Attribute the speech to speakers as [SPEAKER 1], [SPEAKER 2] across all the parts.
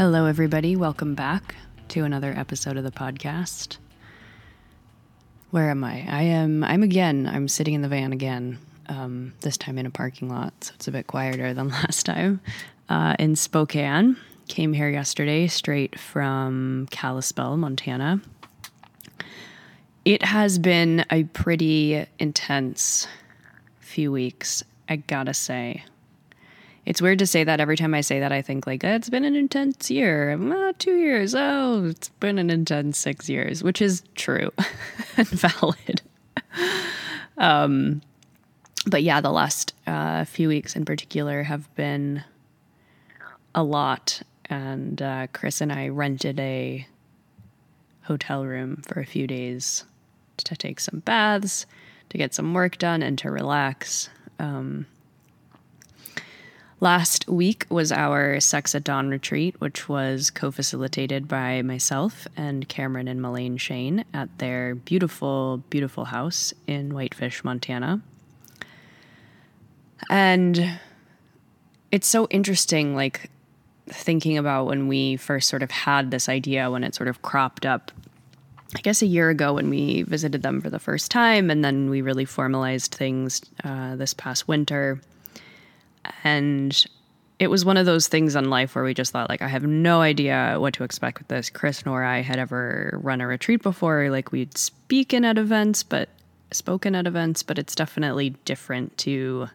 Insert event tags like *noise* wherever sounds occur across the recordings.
[SPEAKER 1] Hello, everybody. Welcome back to another episode of the podcast. Where am I? I am. I'm again. I'm sitting in the van again. Um, this time in a parking lot, so it's a bit quieter than *laughs* last time. Uh, in Spokane, came here yesterday straight from Kalispell, Montana. It has been a pretty intense few weeks, I gotta say it's weird to say that every time I say that, I think like it's been an intense year. Uh, two years. Oh, it's been an intense six years, which is true *laughs* and valid. *laughs* um, but yeah, the last uh, few weeks in particular have been a lot. And uh, Chris and I rented a hotel room for a few days to take some baths, to get some work done, and to relax. Um, Last week was our Sex at Dawn retreat, which was co facilitated by myself and Cameron and Melaine Shane at their beautiful, beautiful house in Whitefish, Montana. And it's so interesting, like thinking about when we first sort of had this idea, when it sort of cropped up I guess a year ago when we visited them for the first time, and then we really formalized things uh, this past winter. And it was one of those things in life where we just thought, like, I have no idea what to expect with this. Chris nor I had ever run a retreat before. Like, we'd speaken at events, but spoken at events, but it's definitely different to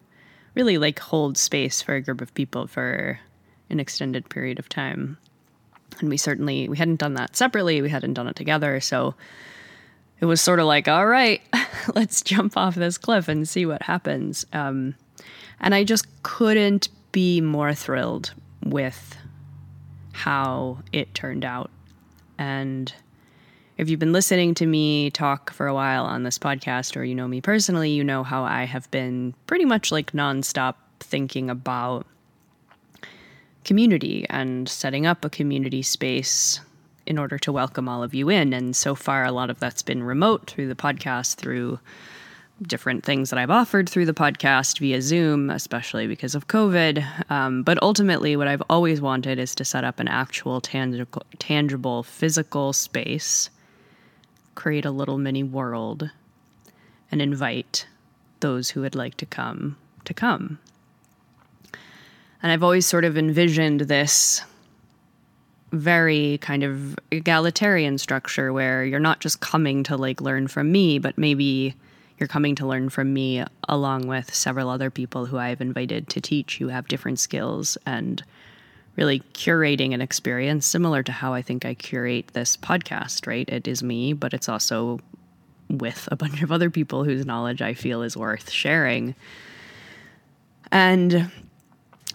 [SPEAKER 1] really like hold space for a group of people for an extended period of time. And we certainly we hadn't done that separately, we hadn't done it together, so it was sort of like, all right, *laughs* let's jump off this cliff and see what happens. Um, and I just couldn't be more thrilled with how it turned out. And if you've been listening to me talk for a while on this podcast or you know me personally, you know how I have been pretty much like nonstop thinking about community and setting up a community space in order to welcome all of you in. And so far, a lot of that's been remote through the podcast, through different things that I've offered through the podcast via Zoom, especially because of COVID. Um, but ultimately, what I've always wanted is to set up an actual tangible, tangible physical space, create a little mini world, and invite those who would like to come to come. And I've always sort of envisioned this very kind of egalitarian structure where you're not just coming to like learn from me, but maybe you're coming to learn from me along with several other people who I've invited to teach who have different skills and really curating an experience similar to how I think I curate this podcast, right? It is me, but it's also with a bunch of other people whose knowledge I feel is worth sharing. And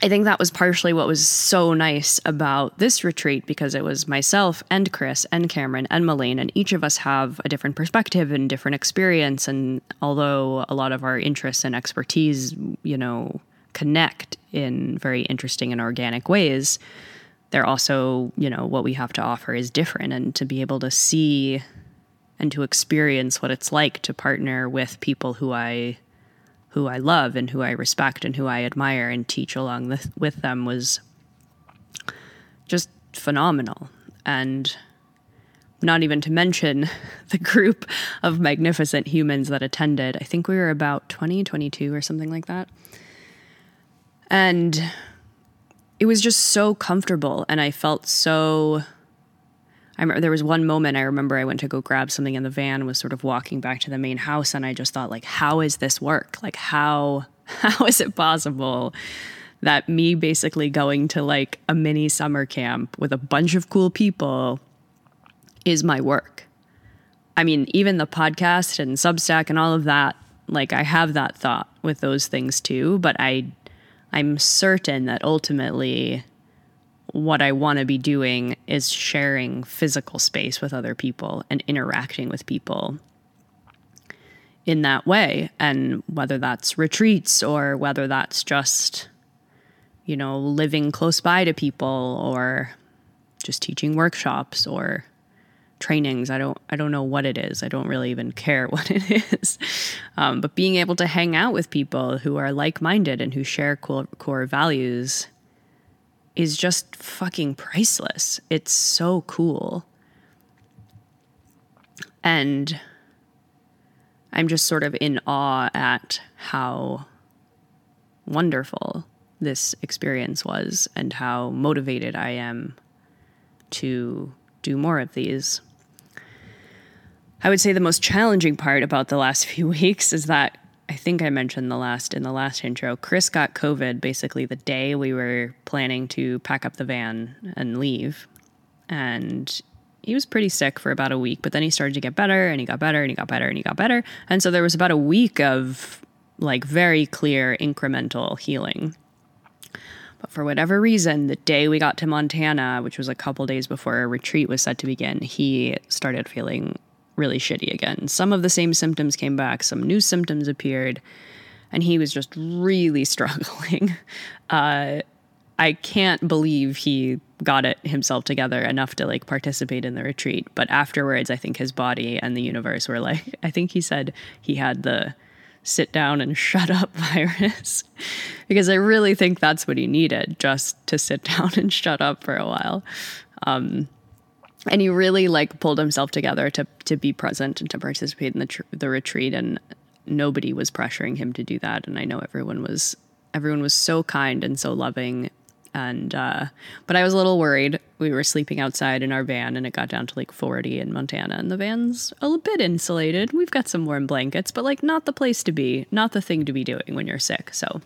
[SPEAKER 1] I think that was partially what was so nice about this retreat because it was myself and Chris and Cameron and Melaine, and each of us have a different perspective and different experience. And although a lot of our interests and expertise, you know, connect in very interesting and organic ways, they're also, you know, what we have to offer is different. And to be able to see and to experience what it's like to partner with people who I who I love and who I respect and who I admire and teach along with, with them was just phenomenal. And not even to mention *laughs* the group of magnificent humans that attended. I think we were about 20, 22 or something like that. And it was just so comfortable. And I felt so, I remember there was one moment I remember I went to go grab something in the van, was sort of walking back to the main house, and I just thought, like, how is this work? Like, how *laughs* how is it possible that me basically going to like a mini summer camp with a bunch of cool people is my work? I mean, even the podcast and Substack and all of that, like I have that thought with those things too, but I I'm certain that ultimately what I want to be doing is sharing physical space with other people and interacting with people in that way. And whether that's retreats or whether that's just, you know, living close by to people or just teaching workshops or trainings. I don't I don't know what it is. I don't really even care *laughs* what it is. Um, but being able to hang out with people who are like minded and who share core, core values is just fucking priceless. It's so cool. And I'm just sort of in awe at how wonderful this experience was and how motivated I am to do more of these. I would say the most challenging part about the last *laughs* few weeks is that I think I mentioned the last in the last intro. Chris got COVID basically the day we were planning to pack up the van and leave. And he was pretty sick for about a week, but then he started to get better and he got better and he got better and he got better. And so there was about a week of like very clear incremental healing. But for whatever reason, the day we got to Montana, which was a couple days before our retreat was set to begin, he started feeling really shitty again. Some of the same symptoms came back, some new symptoms appeared, and he was just really *laughs* struggling. Uh, I can't believe he got it himself together enough to like participate in the retreat. But afterwards, I think his body and the universe were like, *laughs* I think he said he had the sit down and *laughs* shut up virus because I really think that's what he needed just to sit down and shut up for a while. Um, and he really like pulled himself together to to be present and to participate in the tr- the retreat and nobody was pressuring him to do that and I know everyone was everyone was so kind and so loving and uh, but I was a little worried. We were sleeping outside in our van and it got down to like 40 in Montana and the van's a bit insulated. We've got some warm blankets, but like not the place to be, not the thing to be doing when you're sick. So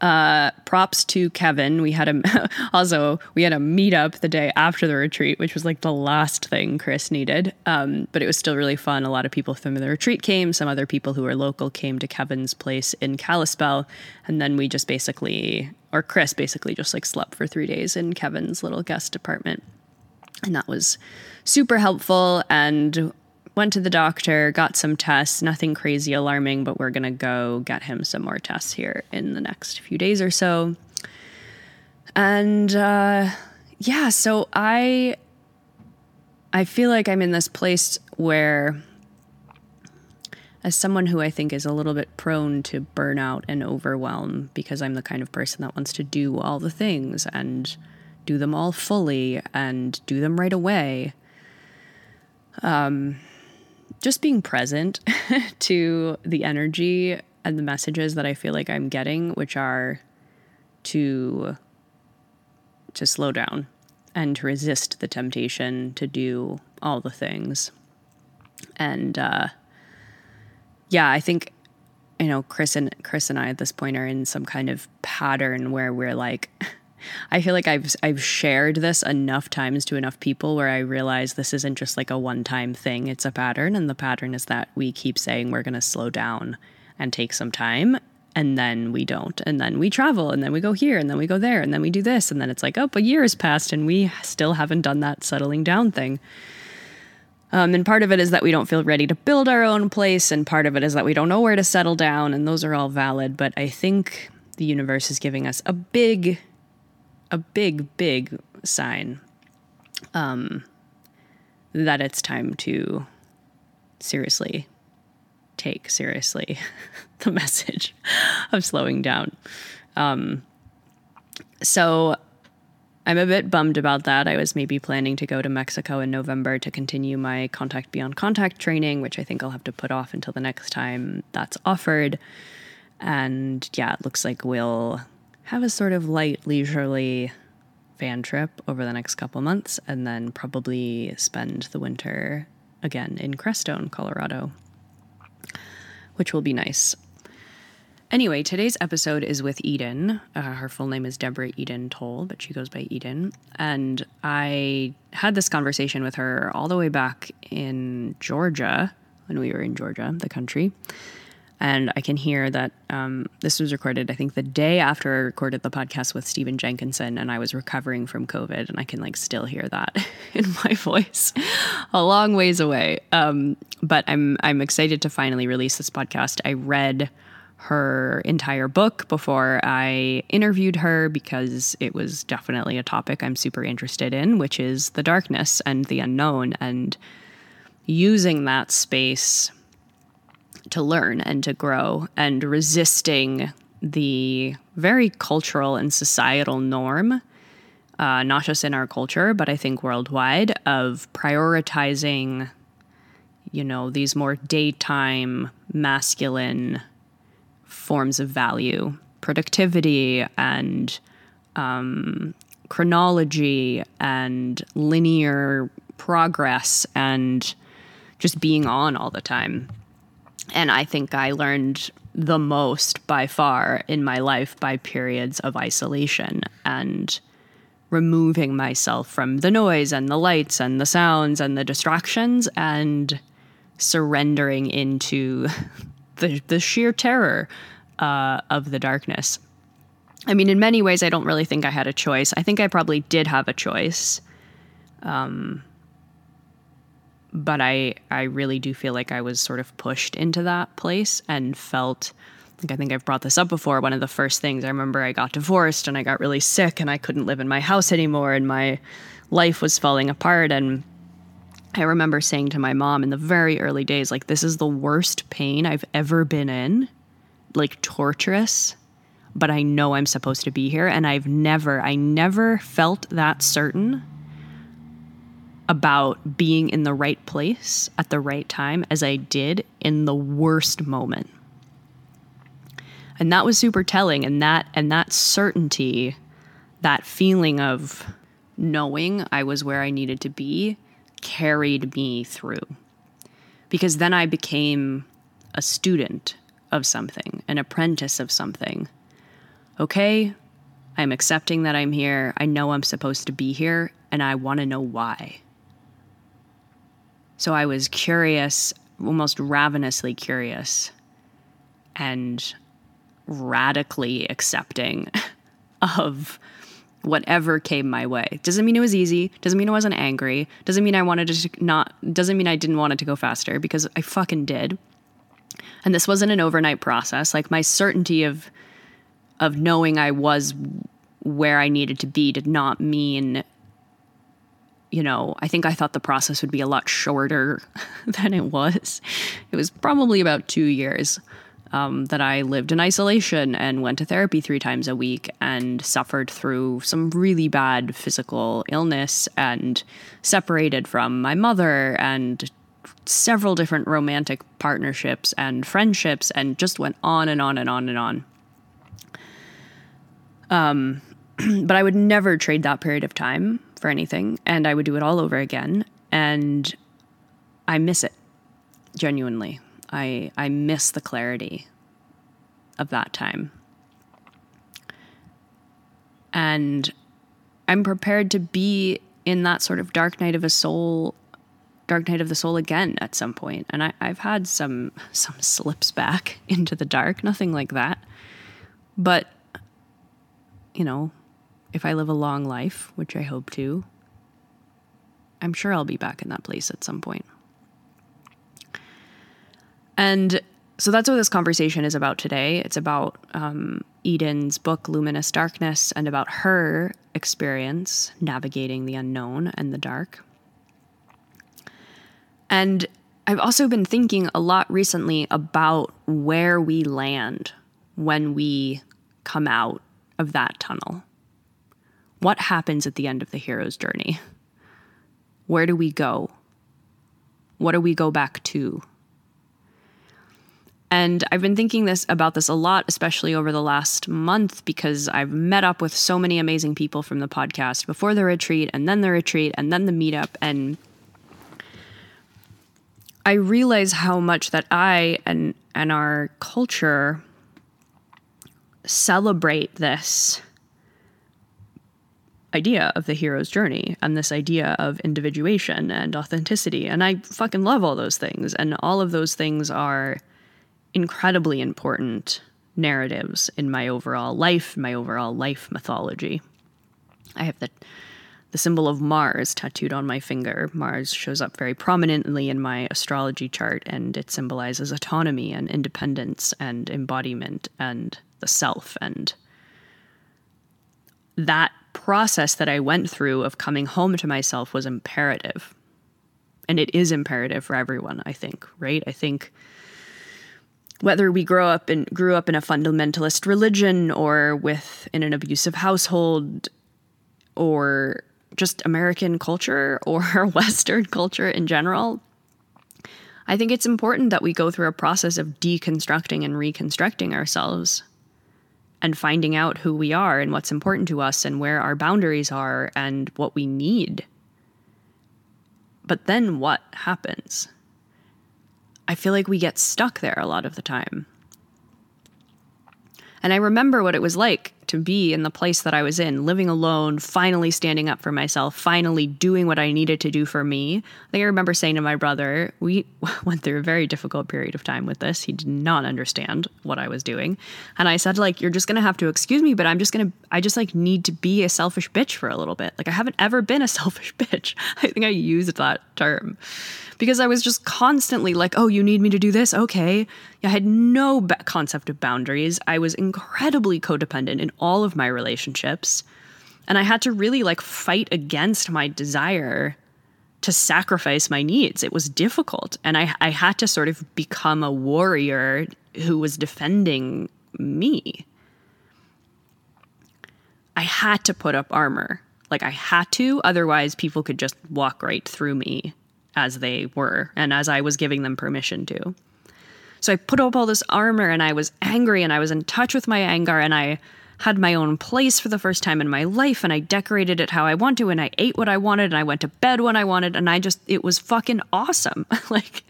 [SPEAKER 1] uh, props to Kevin. We had a *laughs* also we had a meetup the day after the retreat, which was like the last thing Chris needed. Um, but it was still really fun. A lot of people from the retreat came. Some other people who were local came to Kevin's place in Kalispell, and then we just basically, or Chris basically just like slept for three days in Kevin's little guest apartment, and that was super helpful. And went to the doctor, got some tests, nothing crazy alarming, but we're going to go get him some more tests here in the next few days or so. And uh, yeah, so I I feel like I'm in this place where as someone who I think is a little bit prone to burnout and overwhelm because I'm the kind of person that wants to do all the things and do them all fully and do them right away. Um, just being present *laughs* to the energy and the messages that I feel like I'm getting, which are to to slow down and to resist the temptation to do all the things. And uh, yeah, I think you know Chris and Chris and I at this point are in some kind of pattern where we're like *laughs* I feel like I've I've shared this enough times to enough people where I realize this isn't just like a one-time thing, it's a pattern and the pattern is that we keep saying we're going to slow down and take some time and then we don't. And then we travel and then we go here and then we go there and then we do this and then it's like oh a year has passed and we still haven't done that settling down thing. Um, and part of it is that we don't feel ready to build our own place and part of it is that we don't know where to settle down and those are all valid. But i think the universe is giving us a big a big, big sign um, that it's time to seriously take seriously *laughs* the message of slowing down. Um, so I'm a bit bummed about that. I was maybe planning to go to Mexico in November to continue my Contact Beyond Contact training, which I think I'll have to put off until the next time that's offered. And yeah, it looks like we'll have a sort of light, leisurely van trip over the next couple months and then probably spend the winter again in Crestone, Colorado, which will be nice. Anyway, today's episode is with Eden. Uh, her full name is Deborah Eden Tull, but she goes by Eden. And I had this conversation with her all the way back in Georgia when we were in Georgia, the country. And I can hear that um, this was recorded, I think, the day after I recorded the podcast with Stephen Jenkinson, and I was recovering from COVID, and I can like still hear that *laughs* in my voice, a long ways away. Um, but I'm I'm excited to finally release this podcast. I read her entire book before I interviewed her because it was definitely a topic I'm super interested in, which is the darkness and the unknown, and using that space to learn and to grow and resisting the very cultural and societal norm, uh, not just in our culture, but I think worldwide, of prioritizing, you know, these more daytime, masculine forms of value, productivity and um, chronology and linear progress and just being on all the time. And I think I learned the most by far in my life by periods of isolation and removing myself from the noise and the lights and the sounds and the distractions and surrendering into *laughs* the, the sheer terror uh, of the darkness. I mean, in many ways, I don't really think I had a choice. I think I probably did have a choice. Um, but I I really do feel like I was sort of pushed into that place and felt like I think I've brought this up before. One of the first things I remember I got divorced and I got really sick and I couldn't live in my house anymore and my life was falling apart and I remember saying to my mom in the very early days like this is the worst pain I've ever been in. Like torturous, but I know I'm supposed to be here and I've never I never felt that certain about being in the right place at the right time as I did in the worst moment. And that was super telling and that and that certainty, that feeling of knowing I was where I needed to be carried me through. Because then I became a student of something, an apprentice of something. Okay, I'm accepting that I'm here. I know I'm supposed to be here, and I want to know why. So I was curious, almost ravenously curious, and radically accepting *laughs* of whatever came my way. Doesn't mean it was easy. Doesn't mean I wasn't angry. Doesn't mean I wanted to not, doesn't mean I didn't want it to go faster because I fucking did. And this wasn't an overnight process. Like my certainty of, of knowing I was where I needed to be did not mean you know, I think I thought the process would be a lot shorter *laughs* than it was. It was probably about two years um, that I lived in isolation and went to therapy three times a week and suffered through some really bad physical illness and separated from my mother and several different romantic partnerships and friendships and just went on and on and on and on. Um, *clears throat* but I would never trade that period of time for anything and I would do it all over again and I miss it genuinely. I I miss the clarity of that time. And I'm prepared to be in that sort of dark night of a soul dark night of the soul again at some point. And I, I've had some *laughs* some slips back *laughs* into the dark, nothing like that. But you know, if I live a long life, which I hope to, I'm sure I'll be back in that place at some point. And so that's what this conversation is about today. It's about um, Eden's book, Luminous Darkness, and about her experience navigating the unknown and the dark. And I've also been thinking a lot recently about where we land when we come out of that tunnel. What happens at the end of the hero's journey? Where do we go? What do we go back to? And I've been thinking this about this a lot, especially over the last month, because I've met up with so many amazing people from the podcast before the retreat and then the retreat and then the meetup. And I realize how much that I and and our culture celebrate this idea of the hero's journey and this idea of individuation and authenticity. And I fucking love all those things. And all of those things are incredibly important narratives in my overall life, my overall life mythology. I have the the symbol of Mars tattooed on my finger. Mars shows up very prominently in my astrology chart and it symbolizes autonomy and independence and embodiment and the self and that process that I went through of coming home to myself was imperative. And it is imperative for everyone, I think, right? I think whether we grow up in grew up in a fundamentalist religion or with in an abusive household or just American culture or *laughs* Western culture in general, I think it's important that we go through a process of deconstructing and reconstructing ourselves and finding out who we are and what's important to us and where our boundaries are and what we need. But then what happens? I feel like we get stuck there a lot of the time. And I remember what it was like to be in the place that I was in, living alone, finally standing up for myself, finally doing what I needed to do for me. I think I remember saying to my brother, we *laughs* went through a very difficult period of time with this. He did not understand what I was doing. And I said, like, you're just going to have to excuse me, but I'm just going to, I just like need to be a selfish bitch for a little bit. Like, I haven't ever been a *laughs* selfish bitch. *laughs* I think I used that term because I was just constantly like, oh, you need me to do this? Okay. I had no concept of boundaries. I was incredibly codependent in all of my relationships. And I had to really like fight against my desire to sacrifice my needs. It was difficult. And I, I had to sort of become a warrior who was defending me. I had to put up armor. Like I had to, otherwise, people could just walk right through me as they were and as I was giving them permission to. So I put up all this armor and I was angry and I was in touch with my anger and I had my own place for the first time in my life and I decorated it how I want to and I ate what I wanted and I went to bed when I wanted and I just it was fucking awesome. *laughs* like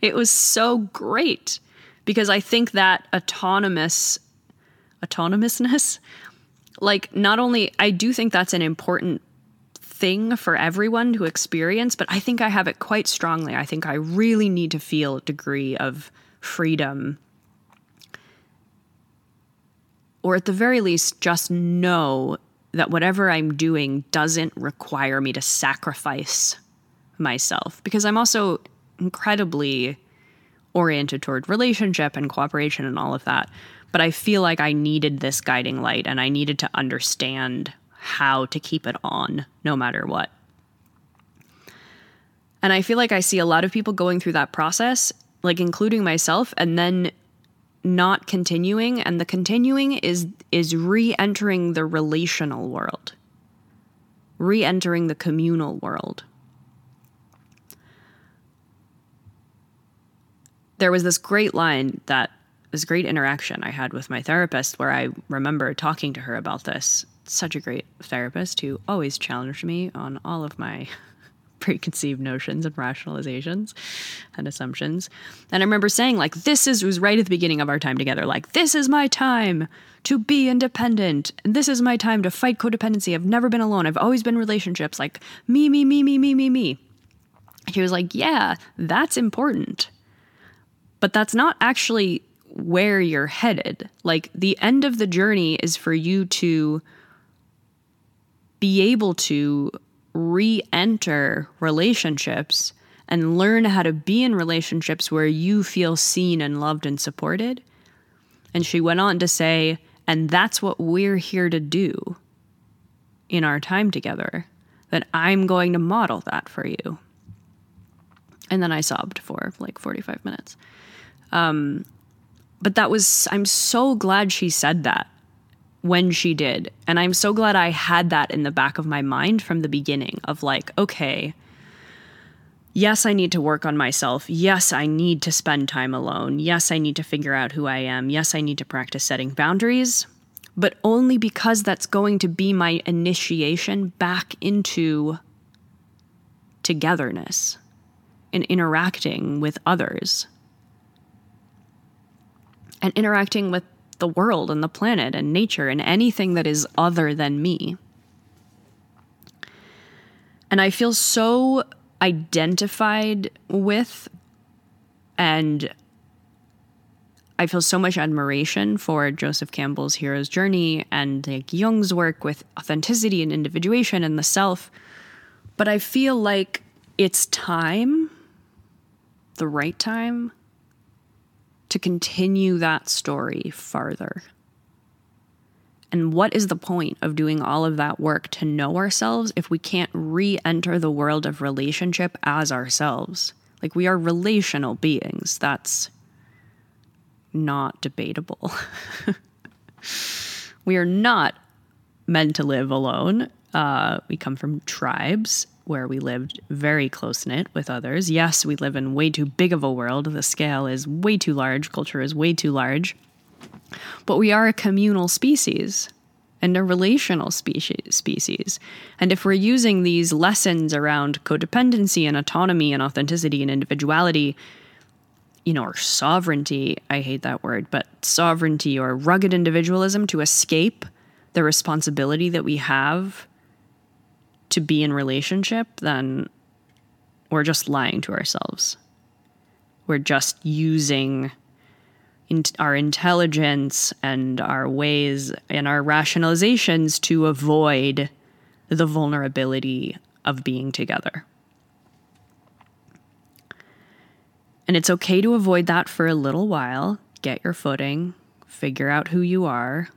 [SPEAKER 1] it was so great because I think that autonomous autonomousness like not only I do think that's an important thing for everyone to experience, but I think I have it quite strongly. I think I really need to feel a degree of freedom. Or at the very least, just know that whatever I'm doing doesn't require me to sacrifice myself. Because I'm also incredibly oriented toward relationship and cooperation and all of that. But I feel like I needed this guiding light and I needed to understand how to keep it on no matter what. And I feel like I see a lot of people going through that process, like including myself, and then not continuing and the continuing is is re-entering the relational world. Re-entering the communal world. There was this great line that this great interaction i had with my therapist where i remember talking to her about this. Such a great therapist who always challenged me on all of my preconceived notions and rationalizations and assumptions. And I remember saying, like, this is was right at the beginning of our time together, like, this is my time to be independent. This is my time to fight codependency. I've never been alone. I've always been relationships, like me, me, me, me, me, me, me. He was like, Yeah, that's important. But that's not actually where you're headed. Like, the end of the journey is for you to be able to re enter relationships and learn how to be in relationships where you feel seen and loved and supported. And she went on to say, and that's what we're here to do in our time together, that I'm going to model that for you. And then I sobbed for like 45 minutes. Um, but that was, I'm so glad she said that when she did. And I'm so glad I had that in the back of my mind from the beginning of like, okay, yes, I need to work on myself. Yes, I need to spend time alone. Yes, I need to figure out who I am. Yes, I need to practice setting boundaries, but only because that's going to be my initiation back into togetherness and interacting with others and interacting with the world and the planet and nature and anything that is other than me. And I feel so identified with and I feel so much admiration for Joseph Campbell's hero's journey and like Jung's work with authenticity and individuation and the self. But I feel like it's time, the right time, to continue that story farther. And what is the point of doing all of that work to know ourselves if we can't re enter the world of relationship as ourselves? Like, we are relational beings. That's not debatable. *laughs* we are not meant to live alone. Uh, we come from tribes where we lived very close knit with others. Yes, we live in way too big of a world. The scale is way too large, culture is way too large. But we are a communal species and a relational species species. And if we're using these lessons around codependency and autonomy and authenticity and individuality, you know, or sovereignty, I hate that word, but sovereignty or rugged individualism to escape the responsibility that we have to be in relationship, then we're just lying to ourselves. We're just using in our intelligence and our ways and our rationalizations to avoid the vulnerability of being together. And it's okay to avoid that for a little while, get your footing, figure out who you are.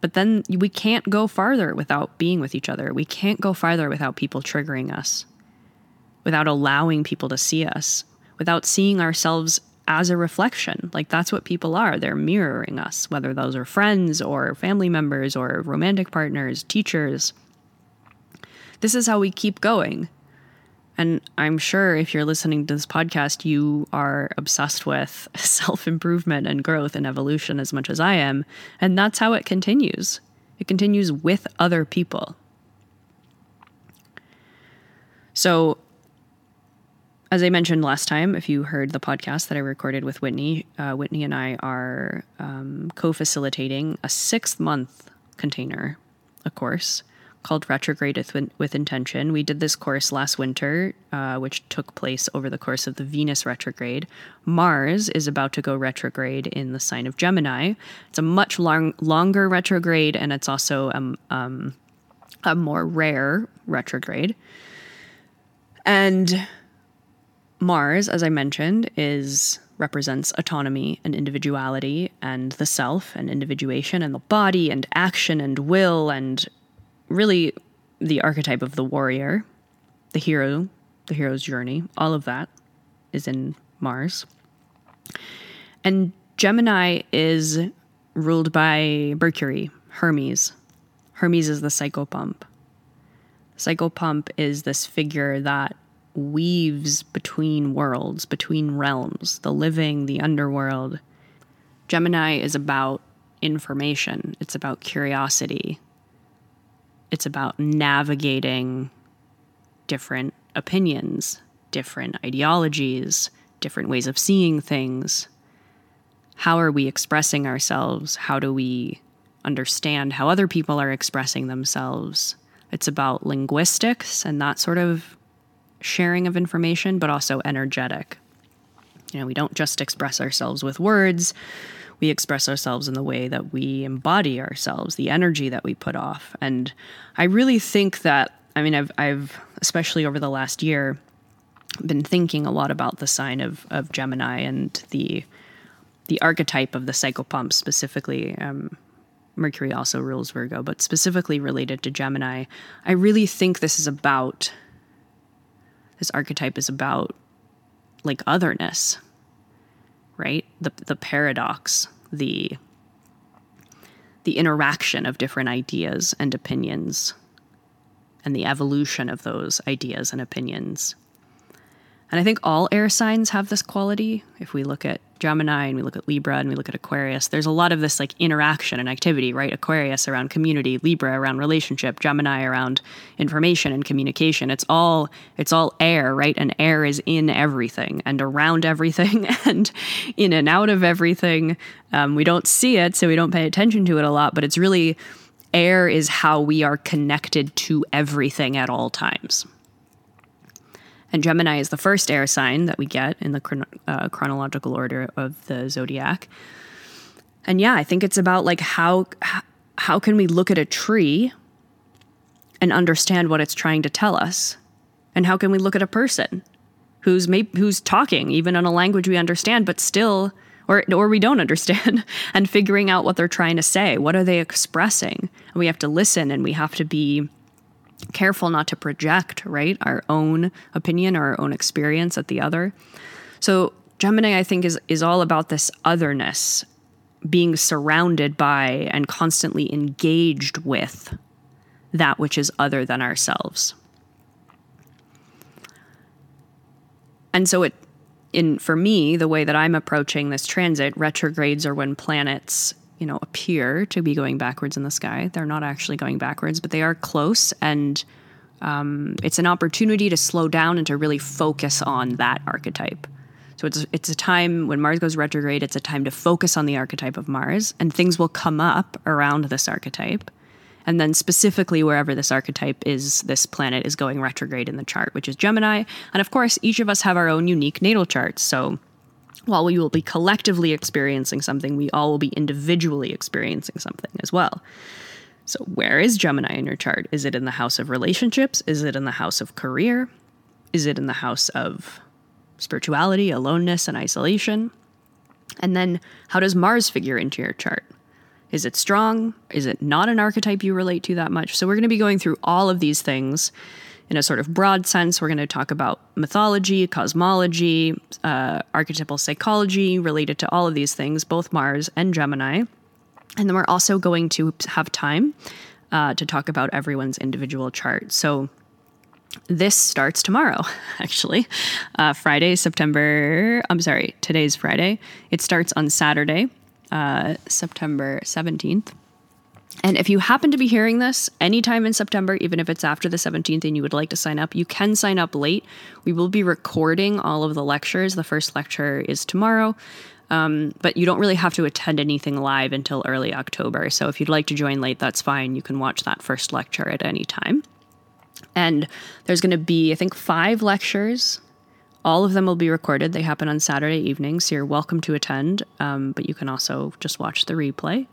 [SPEAKER 1] But then we can't go farther without being with each other. We can't go farther without people triggering us, without allowing people to see us, without seeing ourselves as a reflection. Like that's what people are. They're mirroring us, whether those are friends or family members or romantic partners, teachers. This is how we keep going. And I'm sure if you're listening to this podcast, you are obsessed with *laughs* self improvement and growth and evolution as much as I am. And that's how it continues. It continues with other people. So as I mentioned last time, if you heard the podcast that I recorded with Whitney, uh, Whitney and I are um, co facilitating a six month container, a course called Retrograde with, with Intention. We did this course last winter, uh, which took place over the course of the Venus retrograde. Mars is about to go retrograde in the sign of Gemini. It's a much long, longer retrograde, and it's also um, um, a more rare retrograde. And Mars, as I mentioned, is represents autonomy and individuality and the self and individuation and the body and action and will and really the archetype of the warrior, the hero, the hero's journey, all of that is in Mars. And Gemini is ruled by Mercury, Hermes. Hermes is the psychopomp. Psychopomp is this figure that weaves between worlds, between realms, the living, the underworld. Gemini is about information, it's about curiosity, it's about navigating different opinions, different ideologies, different ways of seeing things. How are we expressing ourselves? How do we understand how other people are expressing themselves? It's about linguistics and that sort of sharing of information, but also energetic. You know, we don't just express ourselves with words, we express ourselves in the way that we embody ourselves, the energy that we put off. And I really think that, I mean, I've, I've especially over the last year, been thinking a lot about the sign of, of Gemini and the the archetype of the psychopomp specifically. Um, Mercury also rules Virgo, but specifically related to Gemini. I really think this is about this archetype is about like otherness, right? The the paradox, the the interaction of different ideas and opinions and the evolution of those ideas and opinions. And I think all air signs have this quality. If we look at Gemini and we look at Libra and we look at Aquarius, there's a lot of this like interaction and activity, right? Aquarius around community, Libra around relationship, Gemini around information and communication. It's all it's all air, right? And air is in everything and around everything *laughs* and in and out of everything. Um, we don't see it, so we don't pay attention to it a lot, but it's really air is how we are connected to everything at all times. And Gemini is the first air sign that we get in the chron- uh, chronological order of the zodiac. And yeah, I think it's about like how how can we look at a tree and understand what it's trying to tell us? And how can we look at a person who's may- who's talking even in a language we understand but still or or we don't understand *laughs* and figuring out what they're trying to say. What are they expressing? And we have to listen and we have to be careful not to project, right, our own opinion or our own experience at the other. So Gemini, I think, is is all about this otherness, being surrounded by and constantly engaged with that which is other than ourselves. And so it in for me, the way that I'm approaching this transit, retrogrades are when planets you know, appear to be going backwards in the sky. They're not actually going backwards, but they are close, and um, it's an opportunity to slow down and to really focus on that archetype. So it's it's a time when Mars goes retrograde. It's a time to focus on the archetype of Mars, and things will come up around this archetype, and then specifically wherever this archetype is, this planet is going retrograde in the chart, which is Gemini. And of course, each of us have our own unique natal charts. So while we will be collectively experiencing something, we all will be individually experiencing something as well. So, where is Gemini in your chart? Is it in the house of relationships? Is it in the house of career? Is it in the house of spirituality, aloneness, and isolation? And then, how does Mars figure into your chart? Is it strong? Is it not an archetype you relate to that much? So, we're going to be going through all of these things in a sort of broad sense, we're going to talk about mythology, cosmology, uh, archetypal psychology related to all of these things, both Mars and Gemini. And then we're also going to have time uh, to talk about everyone's individual chart. So this starts tomorrow, *laughs* actually. Uh, Friday, September, I'm sorry, today's Friday. It starts on Saturday, uh, September 17th. And if you happen to be hearing this anytime in September, even if it's after the 17th and you would like to sign up, you can sign up late. We will be recording all of the lectures. The first lecture is tomorrow. Um, but you don't really have to attend anything live until early October. So if you'd like to join late, that's fine. You can watch that first lecture at any time. And there's going to be, I think, five lectures. All of them will be recorded. They happen on Saturday evenings, so you're welcome to attend, um, but you can also just watch the replay.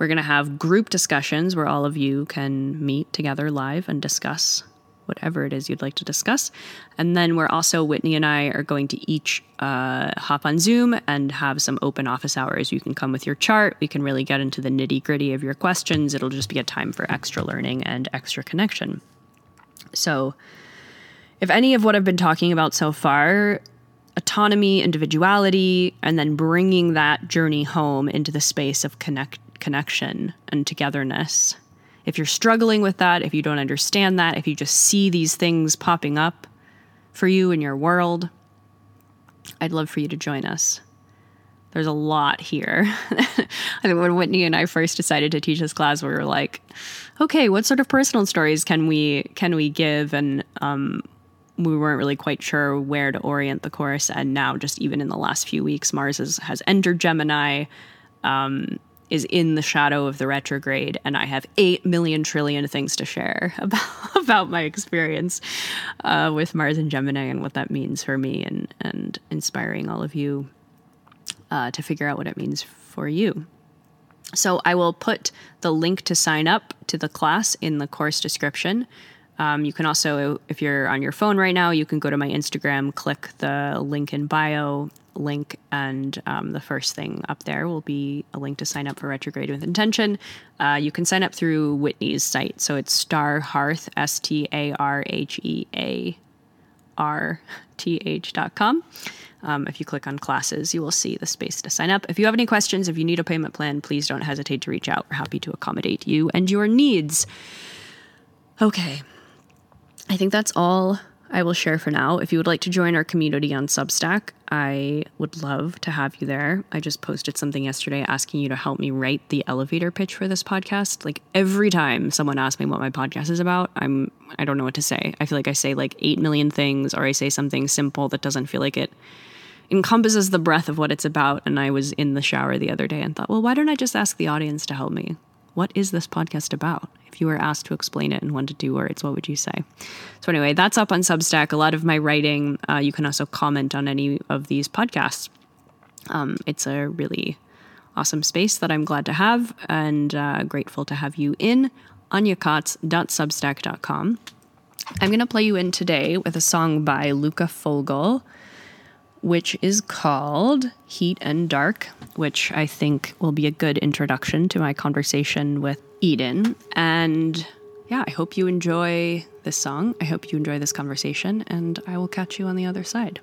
[SPEAKER 1] We're going to have group discussions where all of you can meet together live and discuss whatever it is you'd like to discuss. And then we're also, Whitney and I are going to each uh, hop on Zoom and have some open office hours. You can come with your chart. We can really get into the nitty gritty of your questions. It'll just be a time for extra learning and extra connection. So, if any of what I've been talking about so far, autonomy, individuality, and then bringing that journey home into the space of connect connection and togetherness. If you're struggling with that, if you don't understand that, if you just see these things popping up for you in your world, I'd love for you to join us. There's a lot here. *laughs* I think when Whitney and I first decided to teach this class, we were like, okay, what sort of personal stories can we can we give? And um, we weren't really quite sure where to orient the course. And now, just even in the last few weeks, Mars has, has entered Gemini. Um, is in the shadow of the retrograde and I have 8 million trillion things to share *laughs* about, about my experience uh, with Mars and Gemini and what that means for me and, and inspiring all of you uh, to figure out what it means for you. So I will put the link to sign up to the class in the course description. Um, you can also, if you're on your phone right now, you can go to my Instagram, click the link in bio, link, and um, the first thing up there will be a link to sign up for Retrograde with Intention. Uh, you can sign up through Whitney's site. So it's Star Hearth, S T A R H E A R T H dot com. Um, if you click on classes, you will see the space to sign up. If you have any questions, if you need a payment plan, please don't hesitate to reach out. We're happy to accommodate you and your needs. Okay. I think that's all
[SPEAKER 2] I will share for now. If you would like to join our community on Substack, I would love to have you there. I just posted something yesterday asking you to help me write the elevator pitch for this podcast. Like every time someone asks me what my podcast is about, I'm I don't know what to say. I feel like I say like 8 million things or I say something simple that doesn't feel like it encompasses the breadth of what it's about and I was in the shower the other day and thought, "Well, why don't I just ask the audience to help me? What is this podcast about?" If you were asked to explain it in one to two words, what would you say? So, anyway, that's up on Substack. A lot of my writing, uh, you can also comment on any of these podcasts. Um, it's a really awesome space that I'm glad to have and uh, grateful to have you in anyakaats.substack.com. I'm going to play you in today with a song by Luca Fogale, which is called Heat and Dark, which I think will be a good introduction to my conversation with Eden. And yeah, I hope you enjoy this song. I hope you enjoy this conversation, and I will catch you on the other side.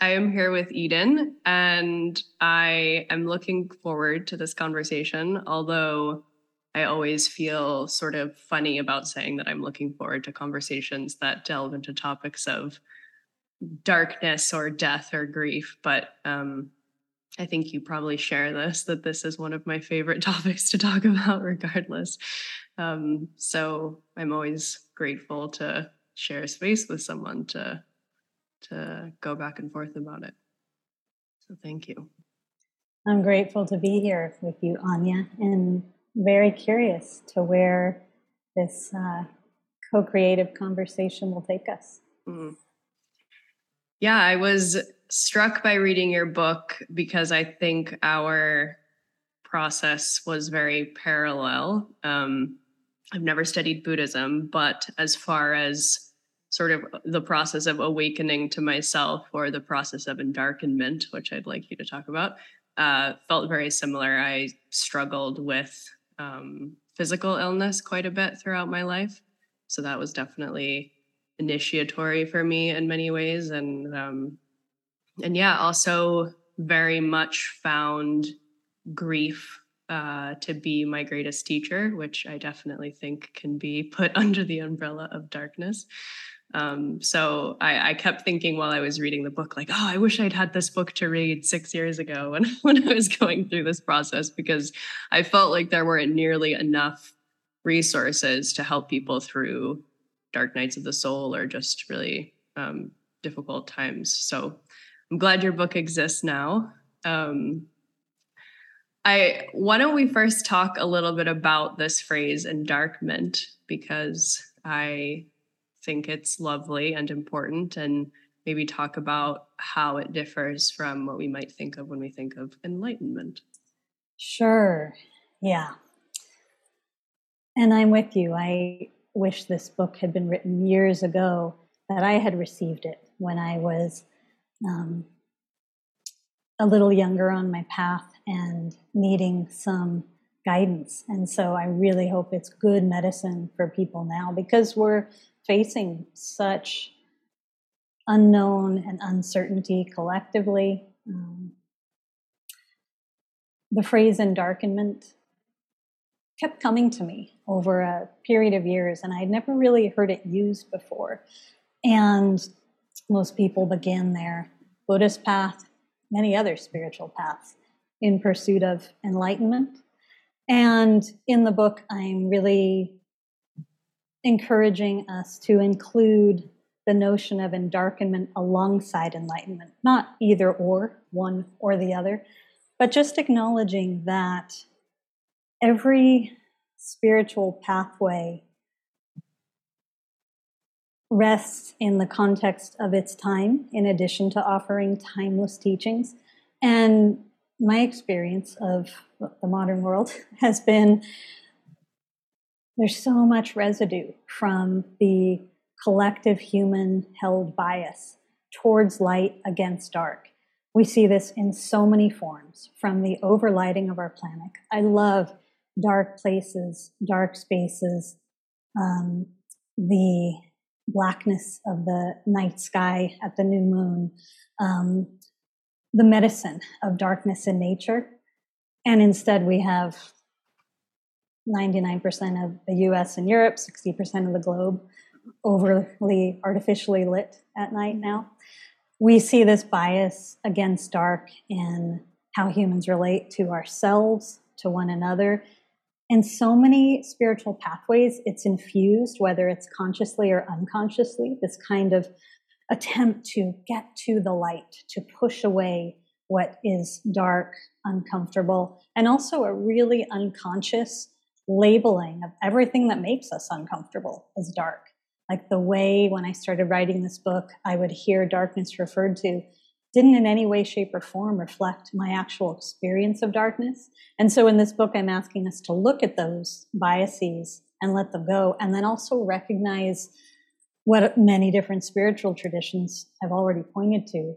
[SPEAKER 1] I
[SPEAKER 2] am here with Eden and I am looking forward to this conversation. Although
[SPEAKER 1] I always feel sort of funny about saying that I'm looking forward to conversations that delve into topics of darkness or death or grief. But um, I think you probably share this that this is one of my favorite *laughs* topics to talk about, regardless. Um, so I'm always grateful to share space with someone to to go back and forth about it. So thank you.
[SPEAKER 3] I'm grateful to be here with you, Anya, and very curious to where this uh, co-creative conversation will take us. Mm.
[SPEAKER 1] Yeah, I was struck by reading your book because I think our process was very parallel. Um, I've never studied Buddhism, but as far as sort of the process of awakening to myself or the process of endarkenment, which I'd like you to talk about, uh, felt very similar. I struggled with um, physical illness quite a bit throughout my life. So that was definitely initiatory for me in many ways. And um, and yeah, also very much found grief uh, to be my greatest teacher, which I definitely think can be put *laughs* under the umbrella of darkness. Um, so I, I, kept thinking while I was reading the book, like, oh, I wish I'd had this book to read six years ago *laughs* when, when I was going through this process, because I felt like there weren't nearly enough resources to help people through dark nights of the soul or just really um, difficult times. So I'm glad your book exists now. Um, I why don't we first talk a little bit about this phrase endarkment because I think it's lovely and important and maybe talk about how it differs from what we might think of when we think of enlightenment.
[SPEAKER 3] Sure. Yeah. And I'm with you. I wish this book had been written years ago, that I had received it when I was um, a little younger on my path and needing some guidance. And so I really hope it's good medicine for people now because we're facing such unknown and uncertainty collectively. Um, the phrase endarkenment kept coming to me over a period of years, and I'd never really heard it used before. And most people begin their Buddhist path, many other spiritual paths, in pursuit of enlightenment. And in the book, I'm really encouraging us to include the notion of endarkenment alongside enlightenment, not either or, one or the other, but just acknowledging that every spiritual pathway rests in the context of its time, in addition to offering timeless teachings. And my experience of the modern world *laughs* has been there's so much residue from the collective human held bias towards light against dark. We see this in so many forms from the overlighting of our planet. I love dark places, dark spaces, um, the blackness of the night sky at the new moon, um, the medicine of darkness in nature. And instead, we have 99% of the US and Europe, 60% of the globe overly artificially lit at night mm-hmm. now. We see this bias against dark in how humans relate to ourselves, to one another. In so many spiritual pathways, it's infused, whether it's consciously or unconsciously, this kind of attempt to get to the light, to push away what is dark, uncomfortable, and also a really unconscious labeling of everything that makes us uncomfortable as dark. Like the way when I started writing this book, I would hear darkness referred to didn't in any way, shape, or form reflect my actual experience of darkness. And so in this book, I'm asking us to look at those biases and let them go, and then also recognize what many different spiritual traditions have already pointed to,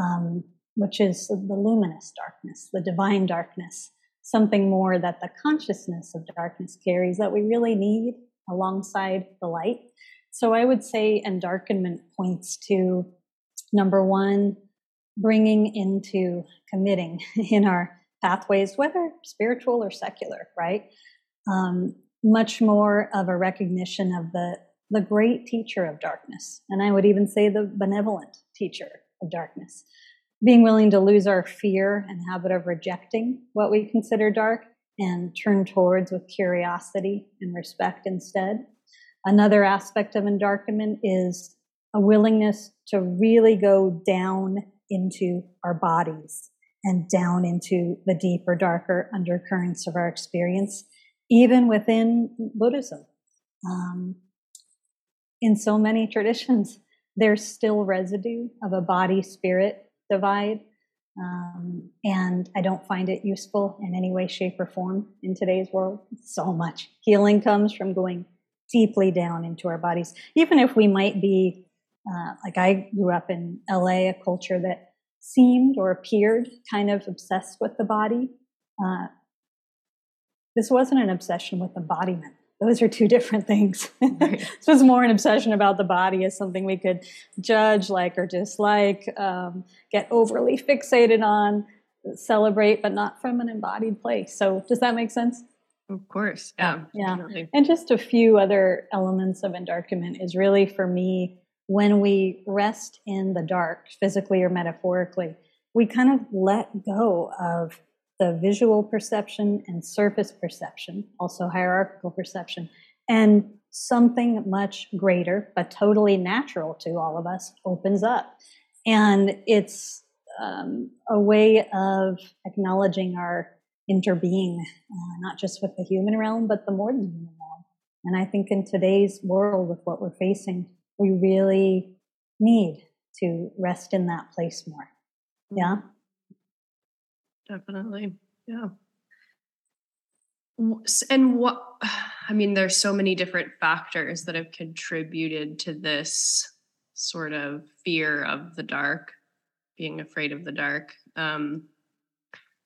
[SPEAKER 3] um, which is the luminous darkness, the divine darkness, something more that the consciousness of darkness carries that we really need alongside the light. So I would say endarkenment points to number one, bringing into committing *laughs* in our pathways, whether spiritual or secular, right? um, much more of a recognition of the the great teacher of darkness, and I would even say the benevolent teacher of darkness. Being willing to lose our fear and habit of rejecting what we consider dark and turn towards with curiosity and respect instead. Another aspect of endarkenment is a willingness to really go down into our bodies and down into the deeper, darker undercurrents of our experience, even within Buddhism. Um, in so many *laughs* traditions, there's still residue of a body spirit divide. Um, and I don't find it useful in any way, shape, or form in today's world. So much healing comes from going deeply down into our bodies. Even if we might be, uh, like I grew up in LA, a culture that seemed or appeared kind of obsessed with the body. Uh, this wasn't an obsession with embodiment. Those are two different things. *laughs* this was more an obsession about the body as something we could judge, like, or dislike, um, get overly fixated on, celebrate, but not from an embodied place. So, does that make sense?
[SPEAKER 4] Of course. Yeah.
[SPEAKER 3] Yeah. Definitely. And just a few other elements of endarkenment is really for me when we rest in the dark, physically or metaphorically, we kind of let go of the visual perception and surface perception, also hierarchical perception, and something much greater, but totally natural to all of us, opens up. And it's um, a way of acknowledging our interbeing, uh, not just with the human realm, but the more than human realm. And I think in today's world, with what we're facing, we really need to rest in that place more. Yeah.
[SPEAKER 4] Definitely. Yeah. And what, *sighs* I mean, there's so many different factors that have contributed to this sort of fear of the dark, being afraid of the dark. Um,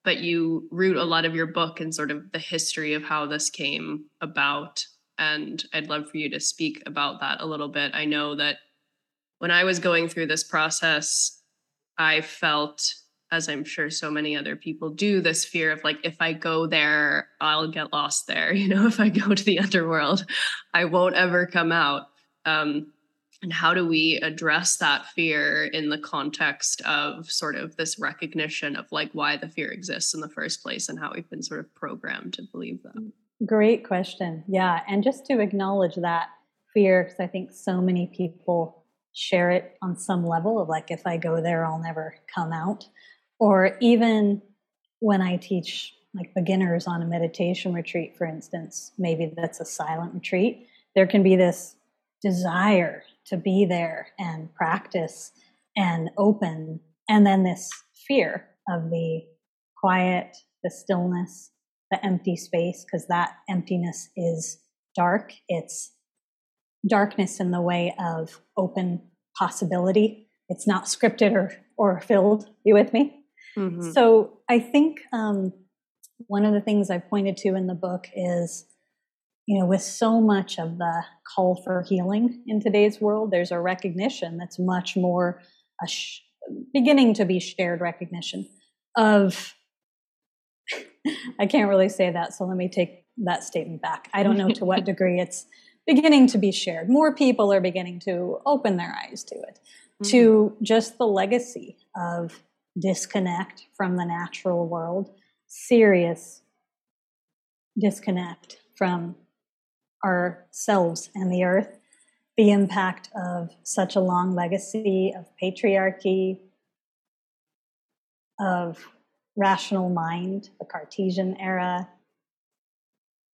[SPEAKER 4] but you root a lot of your book in sort of the history of how this came about. And I'd love for you to speak about that a little bit. I know that when I was going through this process, I felt, as I'm sure so many other people do, this fear of like, if I go there, I'll get lost there. *laughs* You know, if I go to the *laughs* underworld, I won't ever come out. Um, and how do we address that fear in the context of sort of this recognition of like why the fear exists in the first place and how we've been sort of programmed to believe that
[SPEAKER 3] great question yeah and just to acknowledge that fear because i think so many people share it on some level of like if i go there i'll never come out or even when i teach like beginners on a meditation retreat for instance maybe that's a silent retreat there can be this desire to be there and practice and open. And then this fear of the quiet, the stillness, the empty space, because that emptiness is dark. It's darkness in the way of open possibility. It's not scripted or, or filled. You with me? Mm-hmm. So I think um, one of the things I pointed to in the book is you know, with so much of the call for healing in today's world, there's a recognition that's much more sh- beginning to be shared recognition of. *laughs* I can't really say that, so let me take that statement back. I don't know to what *laughs* degree it's beginning to be shared. More people are beginning to open their eyes to it, mm-hmm. to just the legacy of disconnect from the natural world, serious disconnect from ourselves and the earth, the impact of such a long legacy of patriarchy, of rational mind, the Cartesian era,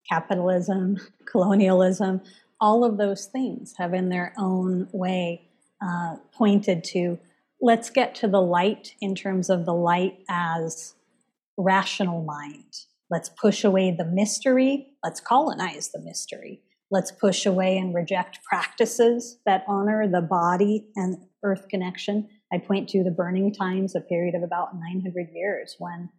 [SPEAKER 3] capitalism, *laughs* colonialism, all of those things have in their own way uh, pointed to let's get to the light in terms of the light as rational mind Let's push away the mystery. Let's colonize the mystery. Let's push away and reject practices that honor the body and earth connection. I point to the burning times, a period of about 900 years when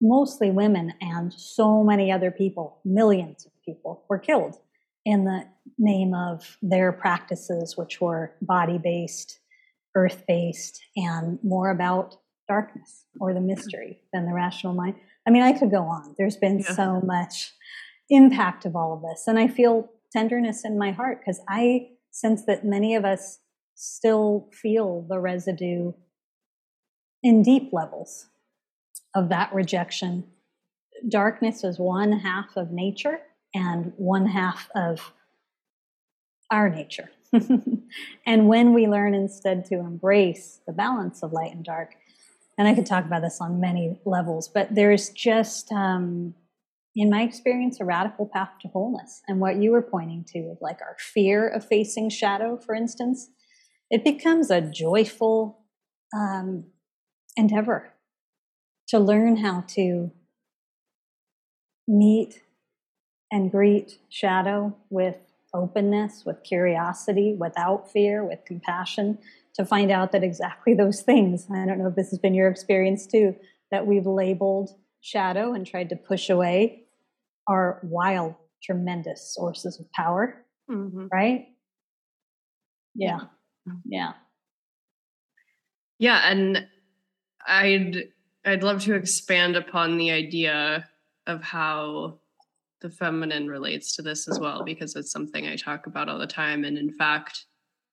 [SPEAKER 3] mostly women and so many other people, millions of people, were killed in the name of their practices, which were body based, earth based, and more about darkness or the mystery than the rational mind. I mean, I could go on. There's been yeah. so much impact of all of this. And I feel tenderness in my heart because I sense that many of us still feel the residue in deep levels of that rejection. Darkness is one half of nature and one half of our nature. *laughs* and when we learn instead to embrace the balance of light and dark, and I could talk about this on many levels, but there's just, um, in my experience, a radical path to wholeness. And what you were pointing to, like our fear of facing shadow, for instance, it becomes a joyful um, endeavor to learn how to meet and greet shadow with openness, with curiosity, without fear, with compassion, to find out that exactly *laughs* those things, I don't know if this has been your experience too, that we've labeled shadow and tried to push away are wild, tremendous sources of power, mm-hmm. right? Yeah. Yeah.
[SPEAKER 1] Yeah. And I'd, I'd love to expand upon the idea of how the feminine relates to this as well because it's something I talk about all the time. And in fact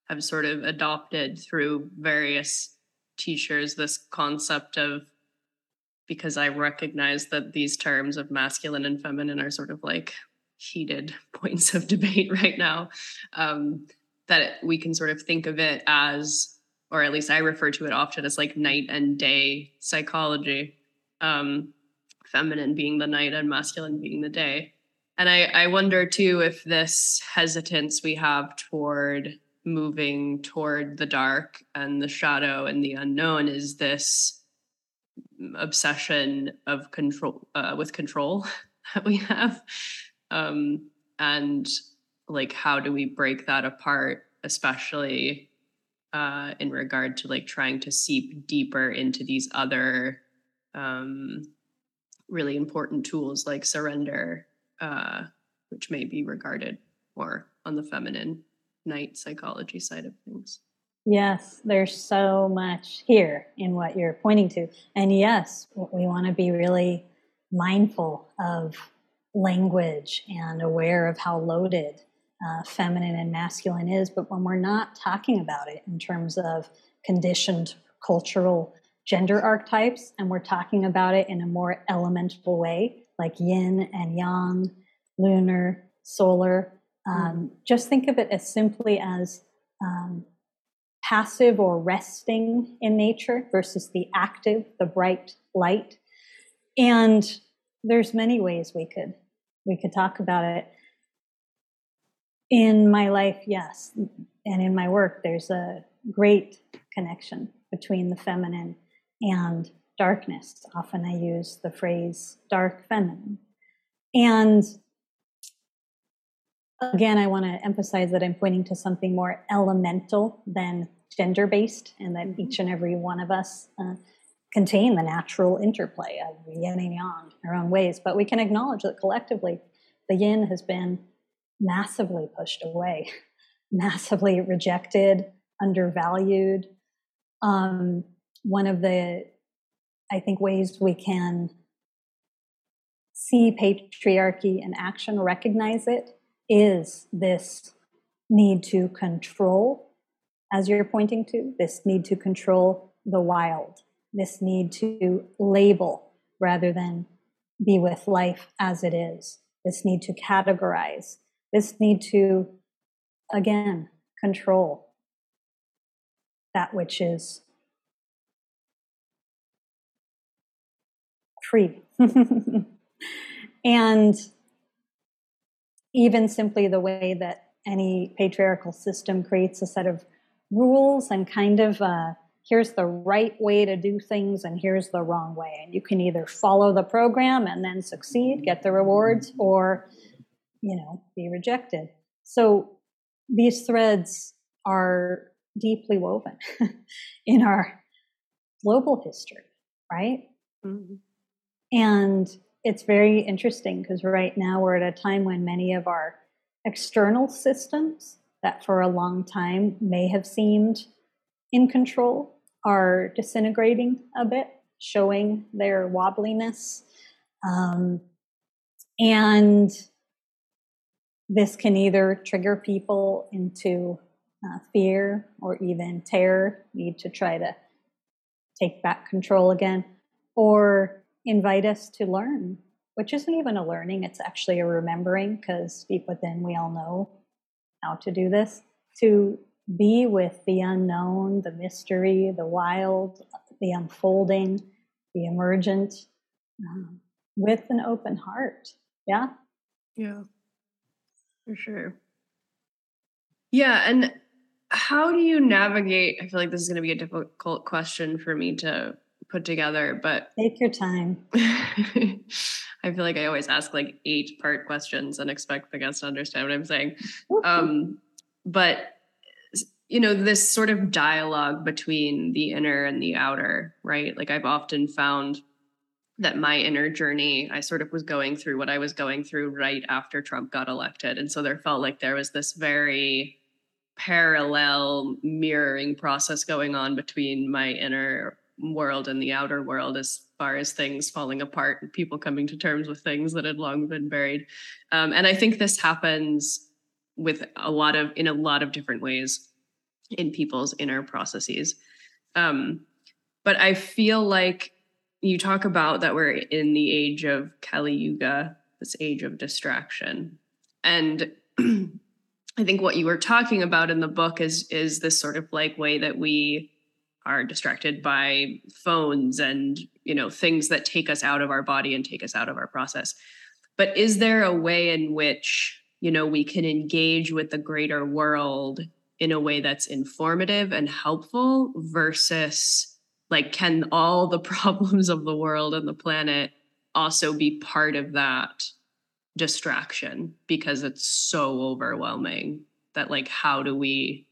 [SPEAKER 1] have sort of adopted through various teachers this concept of because I recognize that these terms of masculine and feminine are sort of like heated *laughs* points of debate right now um, that we can sort of think of it as or at least I refer to it often as like night and day psychology um, feminine being the night and masculine being the day and I, I wonder too if this hesitance we have toward moving toward the dark and the shadow and the unknown is this obsession of control uh, with control *laughs* that we have. Um, and like how do we break that apart especially uh, in regard to like trying to seep deeper into these other um, really important tools like surrender uh, which may be regarded more on the feminine night psychology side of things.
[SPEAKER 3] Yes, there's so much here in what you're pointing to. And yes, we want to be really mindful of language and aware of how loaded uh, feminine and masculine is. But when we're not talking about it in terms of conditioned cultural gender archetypes and we're talking about it in a more elemental way, like yin and yang, lunar, solar. Um, mm. Just think of it as simply as um, passive or resting in nature versus the active, the bright light. And there's many ways we could we could talk about it. In my life, yes, and in my work, there's a great connection between the feminine and darkness. Often I use the phrase dark feminine. And again, I want to emphasize that I'm pointing to something more elemental than gender based, and that mm-hmm. each and every one of us uh, contain the natural interplay of yin and yang in our own ways. But we can acknowledge that collectively, the yin has been massively pushed away, *laughs* massively rejected, undervalued. Um, one of the I think, ways we can see patriarchy in action, recognize it, is this need to control, as you're pointing to, this need to control the wild, this need to label rather than be with life as it is, this need to categorize, this need to, again, control that which is free. *laughs* and even simply the way that any patriarchal system creates a set of rules and kind of uh, here's the right way to do things and here's the wrong way. And you can either follow the program and then succeed, get the rewards, or, you know, be rejected. So these threads are deeply woven *laughs* in our global history, right? Mm-hmm. And it's very interesting because right now we're at a time when many of our external systems that for a long time may have seemed in control are disintegrating a bit, showing their wobbliness. Um, and this can either trigger people into uh, fear or even terror, need to try to take back control again, or invite us to learn, which isn't even a learning, it's actually a remembering because deep within we all know how to do this, to be with the unknown, the mystery, the wild, the unfolding, the emergent, um, with an open heart. Yeah.
[SPEAKER 1] Yeah, for sure. Yeah. And how do you navigate? I feel like this is going to be a difficult question for me to put together, but
[SPEAKER 3] take your time. *laughs*
[SPEAKER 1] I feel like I always ask like eight part questions and expect the guest to understand what I'm saying. Um, but you know, this sort of dialogue between the inner and the outer, right? Like I've often found that my inner journey, I sort of was going through what I was going through right after Trump got elected. And so there felt like there was this very parallel mirroring process going on between my inner world and the outer world as far as things falling apart and people coming to terms with things that had long been buried. Um, and I think this happens with a lot of, in a lot of different ways in people's inner processes. Um, but I feel like you talk about that we're in the age of Kali Yuga, this age of distraction. And *clears throat* I think what you were talking about in the book is is this sort of like way that we are distracted by phones and you know things that take us out of our body and take us out of our process. But is there a way in which you know we can engage with the greater world in a way that's informative and helpful versus like can all the *laughs* problems of the world and the planet also be part of that distraction because it's so overwhelming that like how do we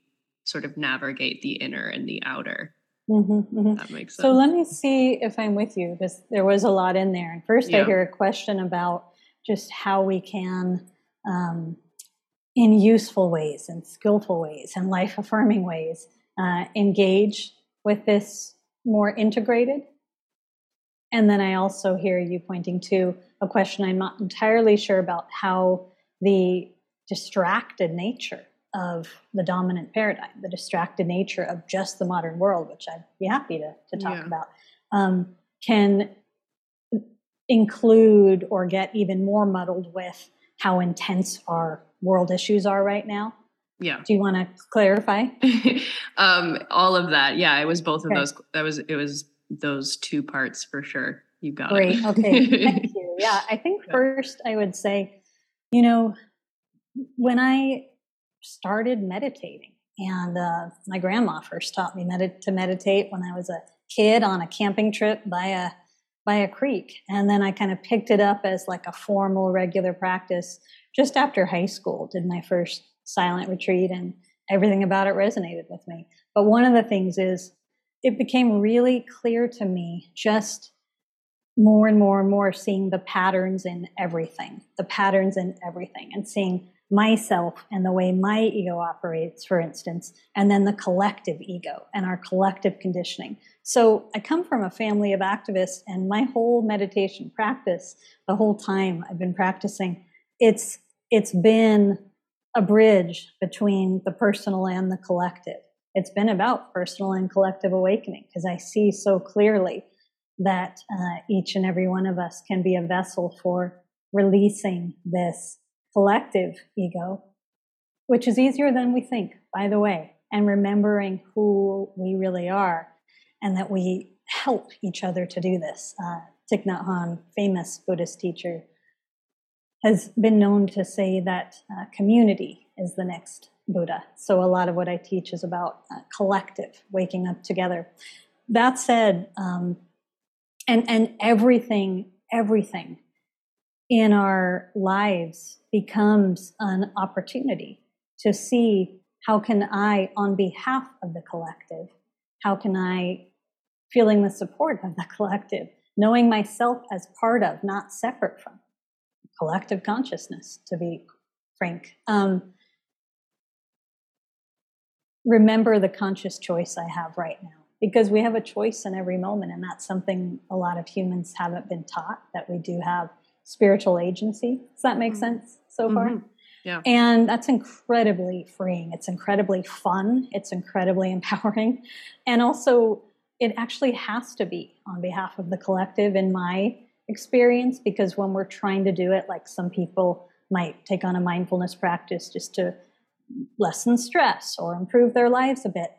[SPEAKER 1] sort of navigate the inner and the outer
[SPEAKER 3] mm-hmm, mm-hmm. that makes sense so let me see if i'm with you this there was a lot in there And first yeah. i hear a question about just how we can um, in useful ways and skillful ways and life affirming ways uh, engage with this more integrated. And then I also hear you pointing to a question I'm not entirely sure about how the distracted nature of the dominant paradigm, the distracted nature of just the modern world, which I'd be happy to, to talk yeah. about, um, can include or get even more muddled with how intense our world issues are right now.
[SPEAKER 1] Yeah.
[SPEAKER 3] Do you want to clarify? *laughs*
[SPEAKER 1] um, all of that. Yeah, it was both of those. That was it was those two parts for sure. You got
[SPEAKER 3] Great.
[SPEAKER 1] it.
[SPEAKER 3] Great. Okay. Thank *laughs* you. Yeah, I think first I would say, you know, when I started meditating, and uh, my grandma first taught me med- to meditate when I was a kid on a camping trip by a by a creek, and then I kind of picked it up as like a formal, regular practice just after high school. Did my first silent retreat and everything about it resonated with me. But one of the things is it became really clear to me just more and more and more seeing the patterns in everything, the patterns in everything, and seeing myself and the way my ego operates, for instance, and then the collective ego and our collective conditioning. So I come from a family of activists, and my whole meditation practice, the whole time I've been practicing, it's it's been a bridge between the personal and the collective. It's been about personal and collective awakening because I see so clearly that uh, each and every one of us can be a vessel for releasing this collective ego, which is easier than we think, by the way, and remembering who we really are and that we help each other to do this. Uh, Thich Nhat Hanh, famous Buddhist teacher, has been known to say that uh, community is the next Buddha. So a lot of what I teach is about uh, collective, waking up together. That said, um, and and everything, everything in our lives becomes an opportunity to see how can I, on behalf of the collective, how can I, feeling the support of the *laughs* collective, knowing myself as part of, not separate from, collective consciousness, to be frank. Um, remember the conscious choice I have right now. Because we have a choice in every moment, and that's something a lot of humans haven't been taught that we do have spiritual agency. Does that make mm-hmm. sense so far? Mm-hmm.
[SPEAKER 4] Yeah.
[SPEAKER 3] And that's incredibly freeing. It's incredibly fun. It's incredibly *laughs* empowering. And also, it actually has to be on behalf of the collective, in my experience, because when we're trying to do it, like some people might take on a mindfulness practice just to lessen stress or improve their lives a bit.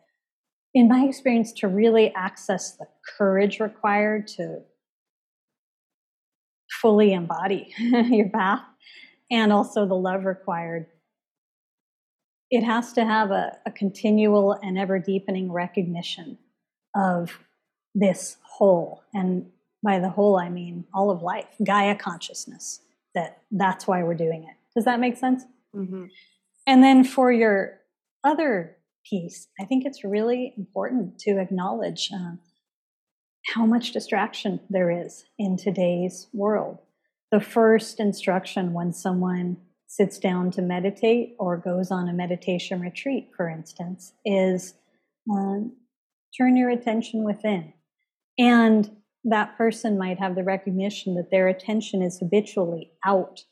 [SPEAKER 3] In my experience, to really access the courage required to fully embody *laughs* your path and also the love required. It has to have a, a continual and ever deepening recognition of this whole. And by the whole, I mean all of life, Gaia consciousness, that that's why we're doing it. Does that make sense?
[SPEAKER 4] Mm-hmm.
[SPEAKER 3] And then for your other piece, I think it's really important to acknowledge uh, how much distraction there is in today's world. The first instruction when someone sits down to meditate or goes on a meditation retreat, for instance, is um, turn your attention within. And that person might have the recognition that their attention is habitually out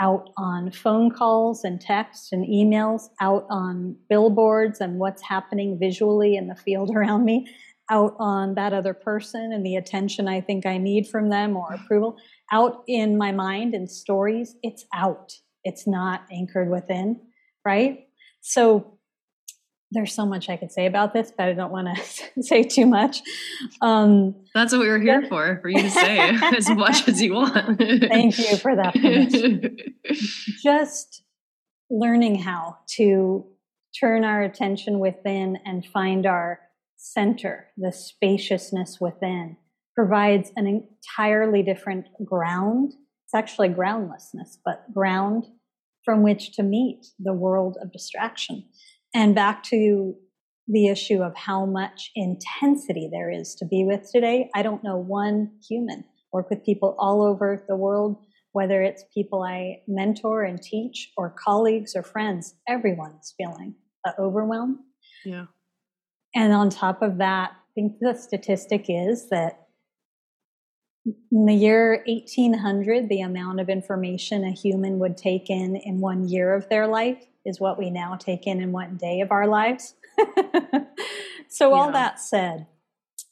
[SPEAKER 3] out on phone calls and texts and emails, out on billboards and what's happening visually in the field *laughs* around me, out on that other person and the attention I think I need from them or approval, out in my mind and stories. It's out. It's not anchored within, right? So there's so much I could say about this, but I don't want to *laughs* say too much. Um,
[SPEAKER 4] That's what we were here for, for you to say *laughs* as much as you want.
[SPEAKER 3] Thank you for that. *laughs* Just learning how to turn our attention within and find our center, the spaciousness within, provides an entirely different ground. It's actually groundlessness, but ground from which to meet the world of distraction. And back to the issue of how much intensity there is to be with today. I don't know one human, work with people all over the world, whether it's people I mentor and teach or colleagues or friends, everyone's feeling overwhelmed.
[SPEAKER 4] Yeah.
[SPEAKER 3] And on top of that, I think the statistic is that in the year 1800, the amount of information a human would take in in one year of their life is what we now take in in one day of our lives. *laughs* so, all that said,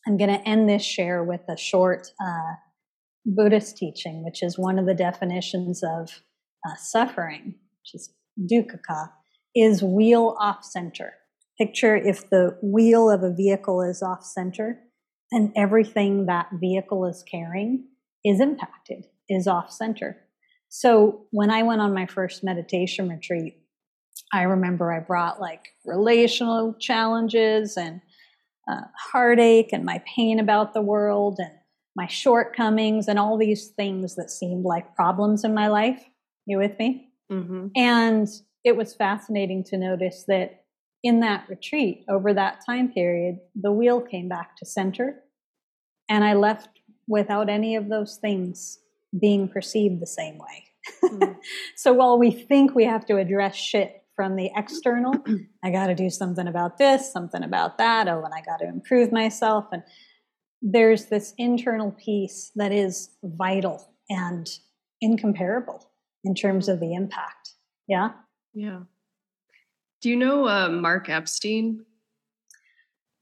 [SPEAKER 3] I'm going to end this share with a short uh, Buddhist teaching, which is one of the definitions of uh, suffering, which is dukkha, is wheel off center. Picture if the wheel of a vehicle is off center, then everything that vehicle is carrying is impacted, is off center. So when I went on my first meditation retreat, I remember I brought like relational challenges and uh, heartache and my pain about the world and my shortcomings and all these things that seemed like problems in my life. You with me?
[SPEAKER 4] Mm-hmm.
[SPEAKER 3] And it was fascinating to notice that in that retreat, over that time period, the wheel came back to center. And I left without any of those things being perceived the same way. Mm-hmm. *laughs* so while we think we have to address shit from the external. *clears throat* I got to do something about this, something about that. Oh, and I got to improve myself. And there's this internal piece that is vital and incomparable in terms of the impact. Yeah.
[SPEAKER 4] Yeah. Do you know uh, Mark Epstein?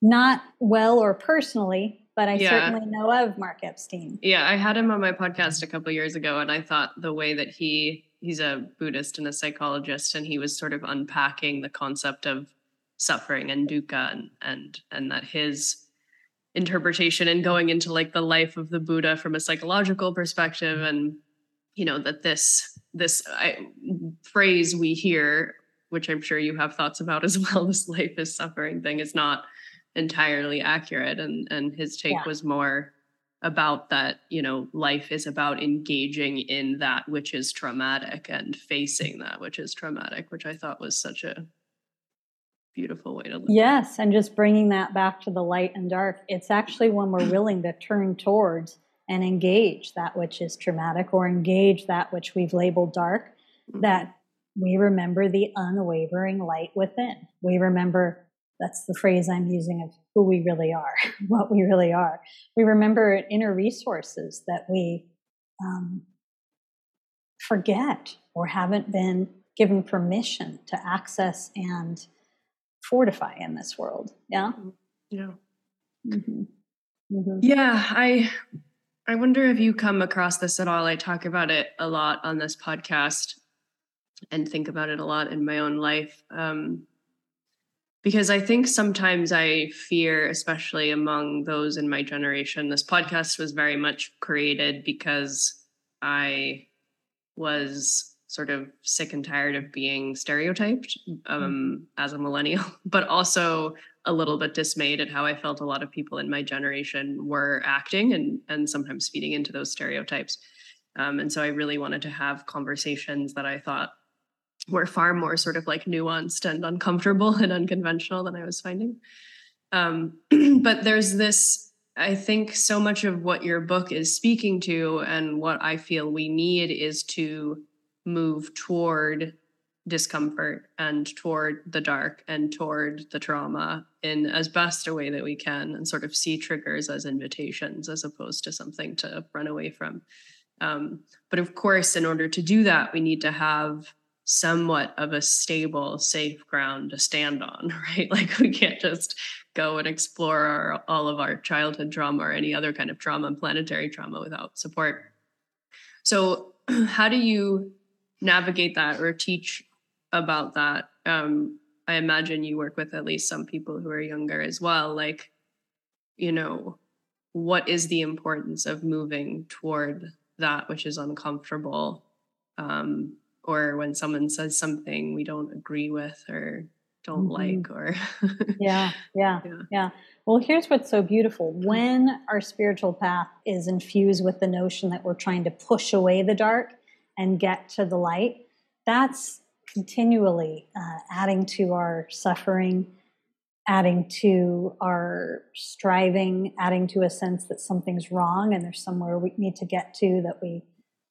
[SPEAKER 3] Not well or personally, but I yeah. certainly know of Mark Epstein.
[SPEAKER 4] Yeah, I had him on my podcast a couple years ago, and I thought the way that he he's a Buddhist and a psychologist, and he was sort of unpacking the concept of suffering and dukkha, and and and that his interpretation and going into like the life of the Buddha from a psychological perspective, and you know that this this I, phrase we hear, which I'm sure you have thoughts about as *laughs* well, this life is suffering thing is not entirely accurate, and and his take yeah. was more about that you know life is about engaging in that which is traumatic and facing that which is traumatic which i thought was such a beautiful way to live
[SPEAKER 3] yes and just bringing that back to the light and dark it's actually when we're *clears throat* willing to turn towards and engage that which is traumatic or engage that which we've labeled dark that we remember the unwavering light within we remember that's the phrase I'm using of who we really are, *laughs* what we really are. We remember inner resources that we um, forget or haven't been given permission to access and fortify in this world. Yeah.
[SPEAKER 1] Yeah.
[SPEAKER 3] Mm-hmm. Mm-hmm.
[SPEAKER 1] Yeah, I I wonder if you come across this at all. I talk about it a lot on this podcast and think about it a lot in my own life. Um, because I think sometimes I fear, especially among those in my generation, this podcast was very much created because I was sort of sick and tired of being stereotyped um, mm-hmm. as a millennial, *laughs* but also a little bit dismayed at how I felt a lot of people in my generation were acting and and sometimes feeding into those stereotypes. Um, and so I really wanted to have conversations that I thought were far more sort of like nuanced and uncomfortable *laughs* and unconventional than I was finding. Um, *clears throat* but there's this, I think, so much of what your book is speaking to, and what I feel we need is to move toward discomfort and toward the dark and toward the trauma in as best a way that we can and sort of see triggers as invitations as opposed to something to run away from um, but of course in order to do that we need to have somewhat of a stable safe ground to stand on *laughs* right? Like we can't just go and explore our, all of our childhood trauma or any other kind of trauma and planetary trauma without support. So *clears throat* how do you navigate that or teach about that? Um i imagine you work with at least some people who are younger as well like you know what is the importance of moving toward that which is uncomfortable? Um or when someone says something we don't agree with or don't mm-hmm. like or *laughs*
[SPEAKER 3] yeah, yeah yeah yeah well here's what's so beautiful when our spiritual path is infused with the notion that we're trying to push away the dark and get to the light that's continually uh, adding to our suffering, adding to our striving, adding to a sense that something's wrong and there's somewhere we need to get to that we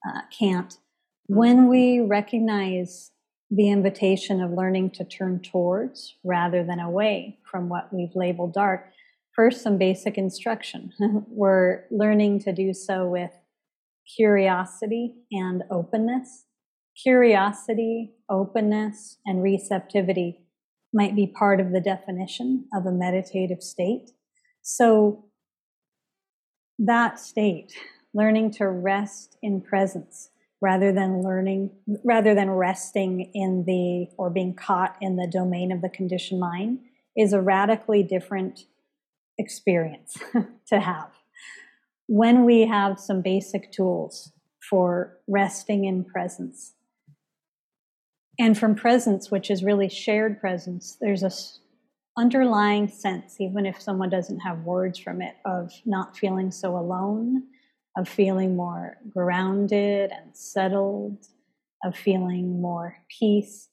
[SPEAKER 3] uh, can't. When mm-hmm. we recognize the invitation of learning to turn towards rather than away from what we've labeled dark, first, some basic instruction. *laughs* We're learning to do so with curiosity and openness curiosity, openness, and receptivity might be part of the definition of a meditative state. So, that state, learning to rest in presence rather than learning, rather than resting in the or being caught in the domain of the conditioned mind, is a radically different experience *laughs* to have. When we have some basic tools for resting in presence, and from presence, which is really shared presence, there's a underlying sense, even if someone doesn't have words from it, of not feeling so alone, of feeling more grounded and settled, of feeling more peace.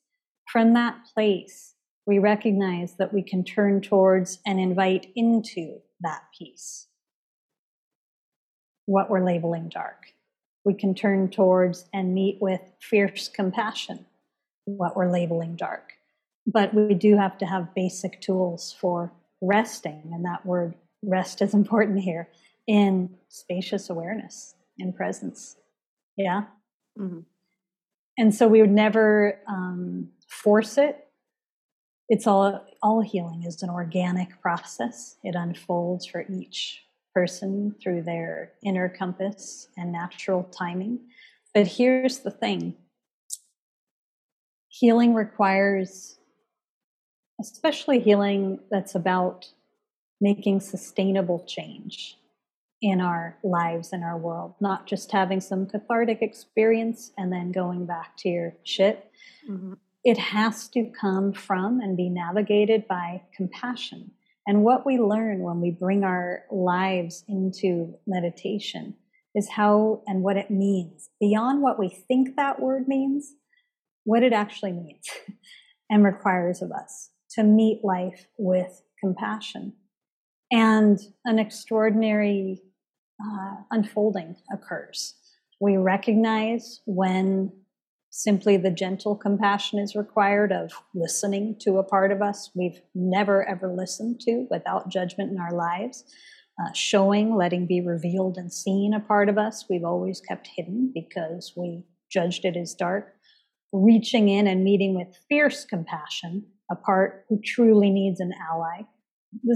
[SPEAKER 3] From that place, we recognize that we can turn towards and invite into that peace what we're labeling dark. We can turn towards and meet with fierce compassion what we're labeling dark. But we do have to have basic tools for resting, and that word rest is *laughs* important here in spacious awareness and presence. Yeah. Mm-hmm. And so we would never um, force it. It's all all healing is an organic process. It unfolds for each person through their inner compass and natural timing. But here's the thing healing requires, especially healing that's about making sustainable change in our lives and our world, not just having some cathartic experience and then going back to your shit. Mm-hmm. It has to come from and be navigated by compassion. And what we learn when we bring our lives into meditation is how and what it means beyond what we think that word means what it actually means *laughs* and requires of us to meet life with compassion. And an extraordinary uh, unfolding occurs. We recognize when simply the gentle compassion is required of listening to a part of us we've never ever listened to without judgment in our lives, uh, showing, letting be revealed and seen a part of us we've always kept hidden because we judged it as dark reaching in and meeting with fierce compassion a part who truly needs an ally.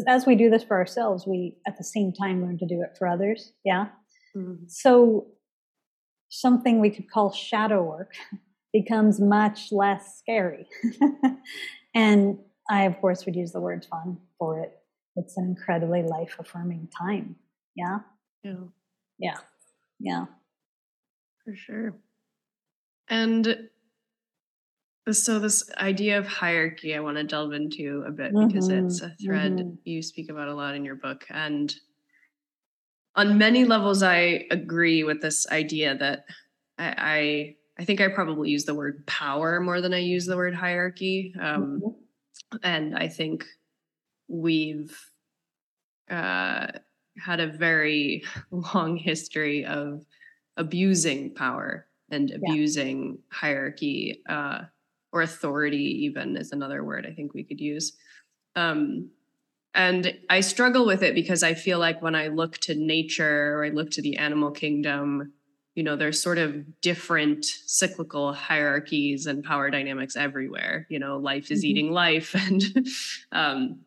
[SPEAKER 3] As we do this for ourselves, we at the same time learn to do it for others. Yeah. Mm-hmm. So something we could call shadow work *laughs* becomes much less scary. *laughs* and I, of course, would use the word fun for it. It's an incredibly life affirming time. Yeah.
[SPEAKER 1] Yeah.
[SPEAKER 3] Yeah. Yeah.
[SPEAKER 1] For sure. And so this idea of hierarchy i want to delve into a bit mm-hmm. because it's a thread mm-hmm. you speak about a lot in your book and on many levels i agree with this idea that i i, I think i probably use the word power more than i use the word hierarchy um, mm-hmm. and i think we've uh, had a very *laughs* long history of abusing power and abusing yeah. hierarchy uh, or authority even is another word i think we could use. Um, and i struggle with it because i feel like when i look to nature or i look to the animal kingdom you know there's sort of different cyclical hierarchies and power dynamics everywhere. You know life is mm-hmm. eating life *laughs* and um,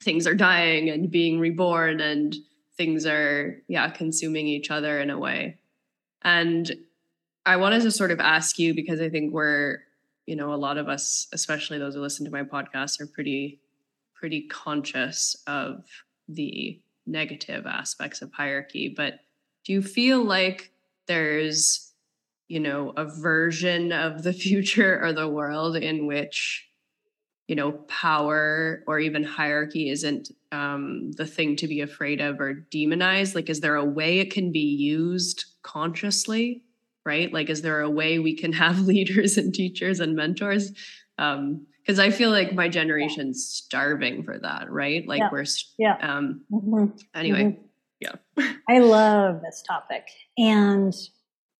[SPEAKER 1] things are dying and being reborn and things are yeah consuming each other in a way. And i wanted to sort of ask you because i think we're you know a lot of us especially those who listen to my podcast are pretty pretty conscious of the negative aspects of hierarchy. But do you feel like there's you know a version of the *laughs* future or the world in which you know power or even hierarchy isn't um, the thing to be afraid of or demonized? Like is there a way it can be used consciously right? Like, is there a way we can *laughs* have leaders and teachers and mentors? Um, because I feel like my generation's starving for that, right? Like
[SPEAKER 3] yeah.
[SPEAKER 1] we're
[SPEAKER 3] yeah.
[SPEAKER 1] Um, mm-hmm. Anyway, mm-hmm. yeah. *laughs*
[SPEAKER 3] I love this topic, and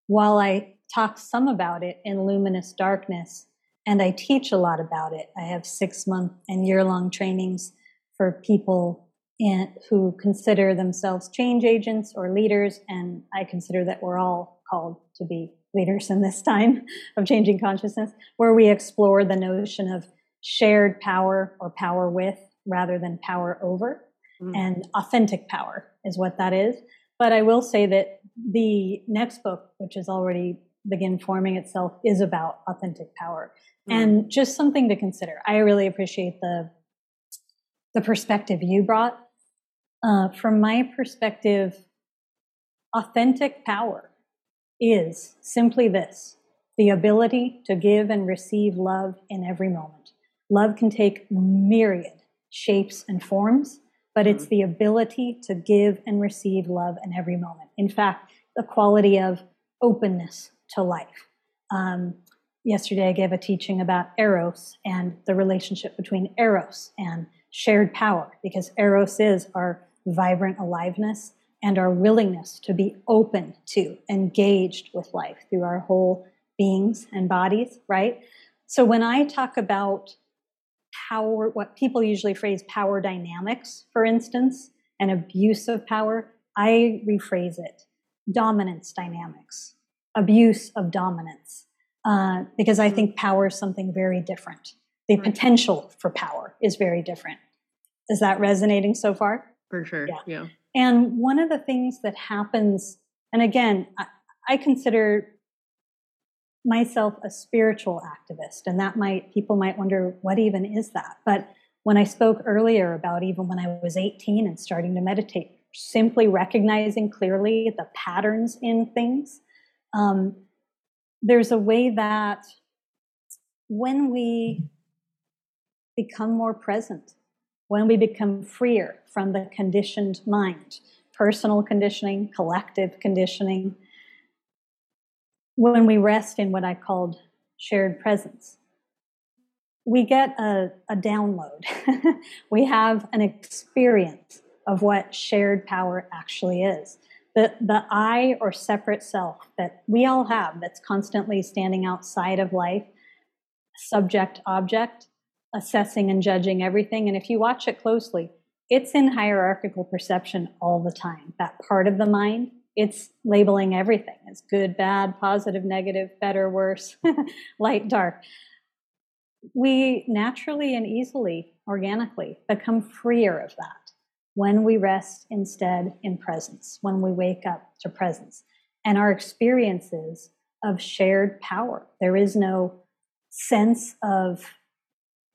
[SPEAKER 3] while I talk some about it in Luminous Darkness, and I teach a lot about it, I have six month and year long trainings for people in, who consider themselves change agents or leaders, and I consider that we're all called to be leaders in this time of changing consciousness, where we explore the notion of shared power or power with rather than power over. Mm. And authentic power is what that is. But I will say that the next book, which is already begin forming itself, is about authentic power. Mm. And just something to consider. I really appreciate the the perspective you brought. Uh, from my perspective, authentic power is simply this the ability to give and receive love in every moment. Love can take myriad shapes and forms, but it's mm-hmm. the ability to give and receive love in every moment. In fact, the quality of openness to life. Um, yesterday, I gave a teaching about Eros and the relationship between Eros and shared power, because Eros is our vibrant aliveness and our willingness to be open to, engaged with life through our whole beings and bodies, right? So when I talk about power, what people usually phrase power dynamics, for instance, and abuse of power, I rephrase it dominance dynamics, abuse of dominance, uh, because I think power is something very different. The potential for power is very different. Is that resonating so far?
[SPEAKER 1] For sure. Yeah. yeah.
[SPEAKER 3] And one of the things that happens, and again, I, I consider myself a spiritual activist, and that might, people might wonder, what even is that? But when I spoke earlier about even when I was 18 and starting to meditate, simply recognizing clearly the patterns in things, um, there's a way that when we become more present when we become freer from the conditioned mind, personal conditioning, collective conditioning, when we rest in what I called shared presence, we get a, a download. *laughs* we have an experience of what shared power actually is. The, the I or separate self that we all have that's constantly standing outside of life, subject object, assessing and judging everything. And if you watch it closely, it's in hierarchical perception all the time. That part of the mind it's labeling everything as good, bad, positive, negative, better, worse, *laughs* light, dark. We naturally and easily, organically, become freer of that when we rest instead in presence, when we wake up to presence. And our experiences of shared power. There is no sense of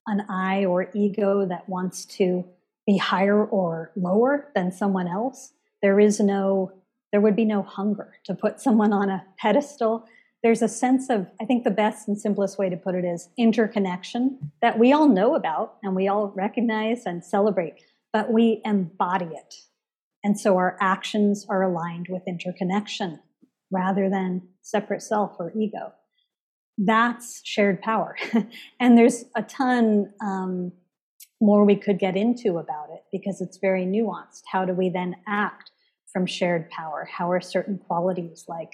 [SPEAKER 3] an I or ego that wants to be higher or lower than someone else. There is no, there would be no hunger to put someone on a pedestal. There's a sense of, I think the best and simplest way to put it is interconnection that we all know about and we all recognize and celebrate, but we embody it. And so our actions are aligned with interconnection rather than separate self or ego. That's shared power. *laughs* and there's a ton um, more we could get into about it because it's very nuanced. How do we then act from shared power? How are certain qualities like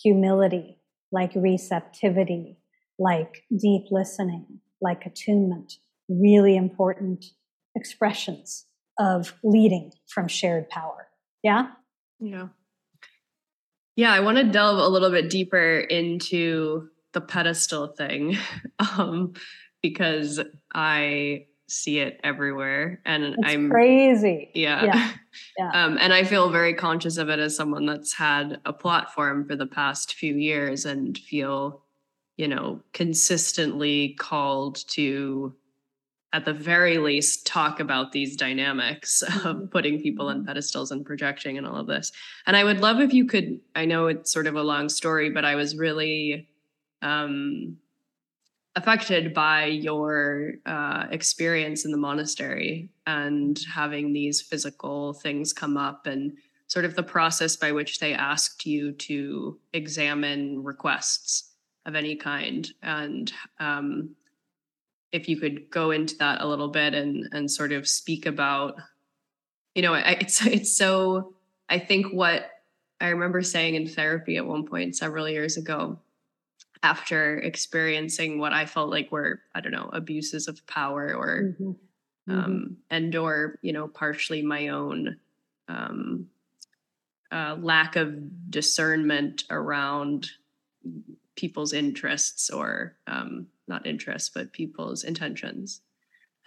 [SPEAKER 3] humility, like receptivity, like deep listening, like attunement, really important expressions of leading from shared power? Yeah?
[SPEAKER 1] Yeah. Yeah, I want to delve a little bit deeper into the pedestal thing *laughs* um, because I see it everywhere and
[SPEAKER 3] it's
[SPEAKER 1] I'm
[SPEAKER 3] crazy.
[SPEAKER 1] Yeah.
[SPEAKER 3] Yeah. *laughs* yeah.
[SPEAKER 1] Um, and I feel very conscious of it as someone that's had a platform for the past few years and feel, you know, consistently called to at the very least talk about these dynamics *laughs* of
[SPEAKER 3] Mm-hmm.
[SPEAKER 1] putting people on pedestals and projecting and all of this and i would love if you could i know it's sort of a long story but i was really um affected by your uh, experience in the monastery and having these physical things come up and sort of the process by which they asked you to examine requests of any kind. And um, if you could go into that a little bit and and sort of speak about you know it's it's so i think what i remember saying in therapy at one point several years ago after experiencing what i felt like were i don't know abuses of power or
[SPEAKER 3] Mhm. Mhm.
[SPEAKER 1] um and or you know partially my own um uh, lack of discernment around people's interests or um, not interests, but people's intentions.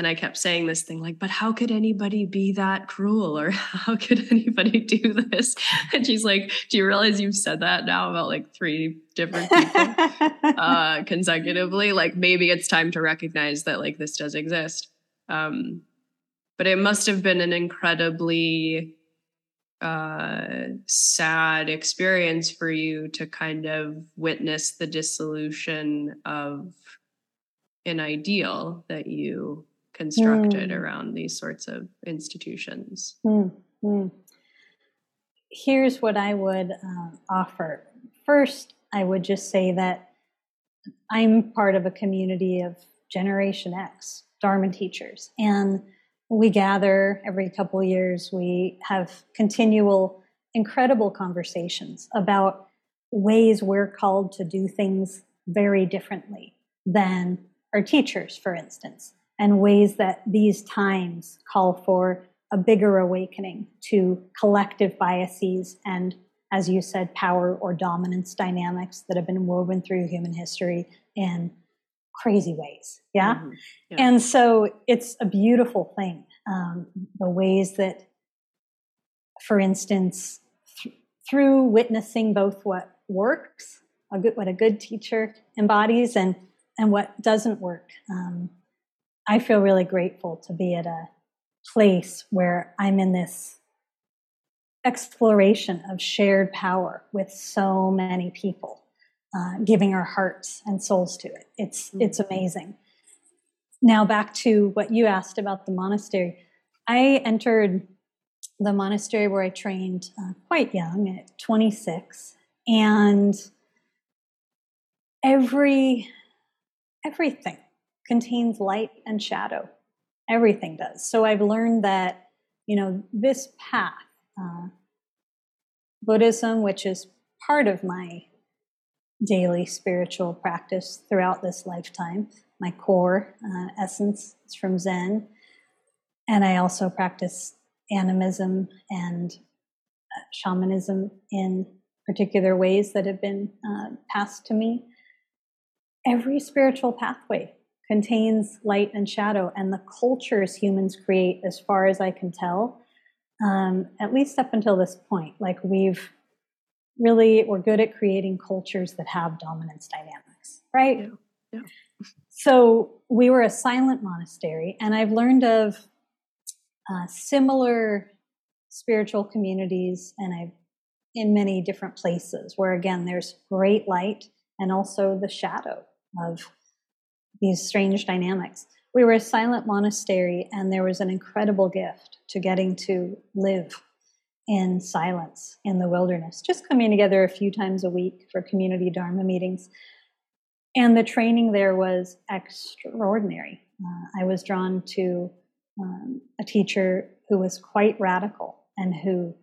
[SPEAKER 1] And I kept saying this thing like, but how could anybody be that cruel? Or *laughs* how could anybody do this? *laughs* And she's like, do you realize you've said that now about like three different people uh, *laughs* consecutively? Like maybe it's time to recognize that like this does exist. Um, but it must have been an incredibly uh, sad experience for you to kind of witness the dissolution of an ideal that you constructed
[SPEAKER 3] Mm.
[SPEAKER 1] around these sorts of institutions.
[SPEAKER 3] Mm, mm. Here's what I would um, offer. First, I would just say that I'm part of a community of Generation X Dharma teachers, and we gather every couple of years. We have continual, incredible conversations about ways we're called to do things very differently than our teachers, for instance, and ways that these times call for a bigger awakening to collective biases and, as you said, power or dominance dynamics that have been woven through human history in crazy ways. Yeah.
[SPEAKER 1] Mhm. Yeah.
[SPEAKER 3] And so it's a beautiful thing. Um, the ways that, for instance, th- through witnessing both what works, a good, what a good teacher embodies, and and what doesn't work, um, I feel really grateful to be at a place where I'm in this exploration of shared power with so many people, uh, giving our hearts and souls to it. It's it's amazing. Now back to what you asked about the monastery. I entered the monastery where I trained uh, quite young at 26, and every everything contains light and shadow. Everything does. So I've learned that you know this path, uh, Buddhism, which is part of my daily spiritual practice throughout this lifetime, my core uh, essence is from Zen, and I also practice animism and uh, shamanism in particular ways that have been uh, passed to me. Every spiritual pathway contains light and shadow, and the cultures humans create, as far as I can tell, um, at least up until this point, like we've really we're good at creating cultures that have dominance dynamics, right?
[SPEAKER 4] Yeah. Yeah.
[SPEAKER 3] So we were a silent monastery, and I've learned of uh, similar spiritual communities, and I've in many different places where again there's great light and also the shadow of these strange dynamics. We were a silent monastery, and there was an incredible gift to getting to live in silence in the wilderness, just coming together a few times a week for community Dharma meetings. And the training there was extraordinary. Uh, I was drawn to um, a teacher who was quite radical and who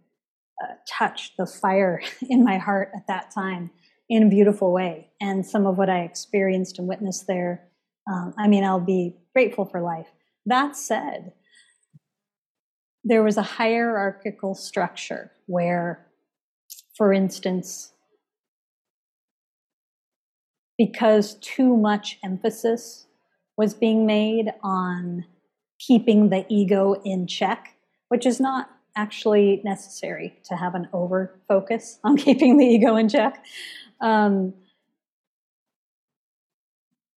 [SPEAKER 3] uh, touched the fire *laughs* in my heart at that time in a beautiful way. And some of what I experienced and witnessed there, um, I mean, I'll be grateful for life. That said, there was a hierarchical structure where, for instance, because too much emphasis was being made on keeping the ego in check, which is not actually necessary to have an over focus on *laughs* keeping the ego in check. Um,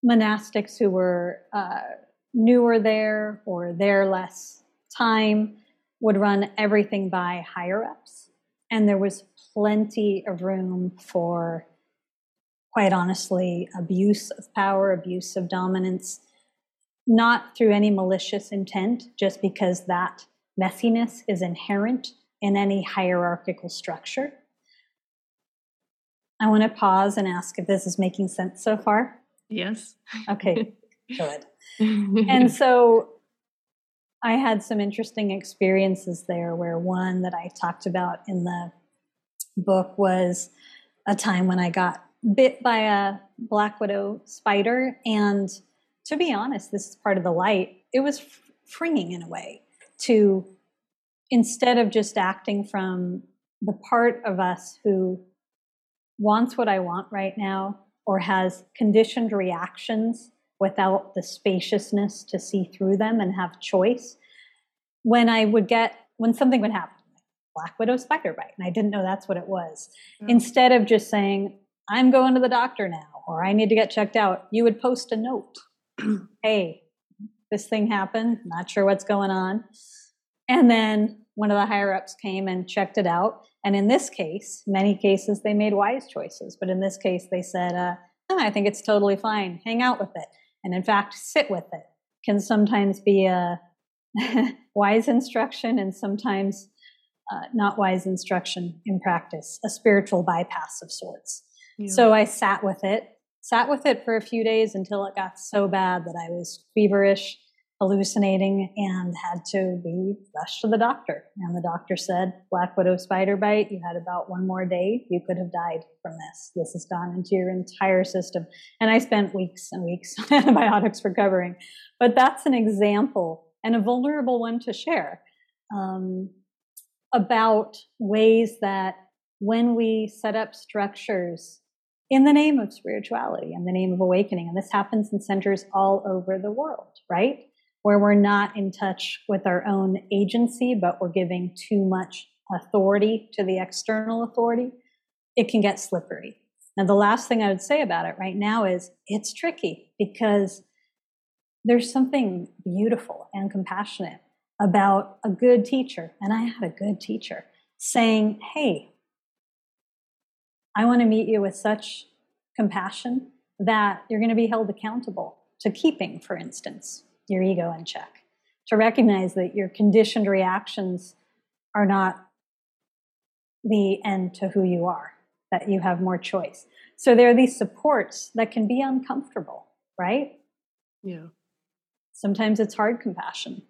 [SPEAKER 3] monastics who were uh, newer there or there less time would run everything by higher ups. And there was plenty of room for, quite honestly, abuse of power, abuse of dominance, not through any malicious intent, just because that messiness is inherent in any hierarchical structure. I want to pause and ask if this is making sense so far.
[SPEAKER 4] Yes.
[SPEAKER 3] Okay, good. *laughs* and so I had some interesting experiences there where one that I talked about in the book was a time when I got bit by a black widow spider. And to be honest, this is part of the light. It was freeing in a way to, instead of just acting from the part of us who wants what I want right now or has conditioned reactions without the spaciousness to see through them and have choice. When I would get, when something would happen, black widow spider bite, and I didn't know that's what it was, mm. instead of just saying, I'm going to the doctor now, or I need to get checked out, you would post a note. *clears throat* hey, this thing happened, not sure what's going on. And then one of the higher ups came and checked it out. And in this case, many cases, they made wise choices. But in this case, they said, uh, oh, I think it's totally fine. Hang out with it and in fact sit with it can sometimes be a *laughs* wise instruction and sometimes uh, not wise instruction in practice, a spiritual bypass of sorts. Yeah. So I sat with it, sat with it for a few days until it got so bad that I was feverish hallucinating and had to be rushed to the doctor. And the doctor said, Black widow spider bite, you had about one more day, you could have died from this. This has gone into your entire system. And I spent weeks and weeks *laughs* on antibiotics recovering. But that's an example and a vulnerable one to share um, about ways that when we set up structures in the name of spirituality, in the name of awakening, and this happens in centers all over the world, right? Where we're not in touch with our own agency, but we're giving too much authority to the external authority, it can get slippery. Now, the last thing I would say about it right now is it's tricky because there's something beautiful and compassionate about a good teacher, and I had a good teacher saying, Hey, I want to meet you with such compassion that you're going to be held accountable to keeping, for instance, your ego in check, to recognize that your conditioned reactions are not the end to who you are, that you have more choice. So there are these supports that can be uncomfortable, right?
[SPEAKER 4] Yeah.
[SPEAKER 3] Sometimes it's hard compassion.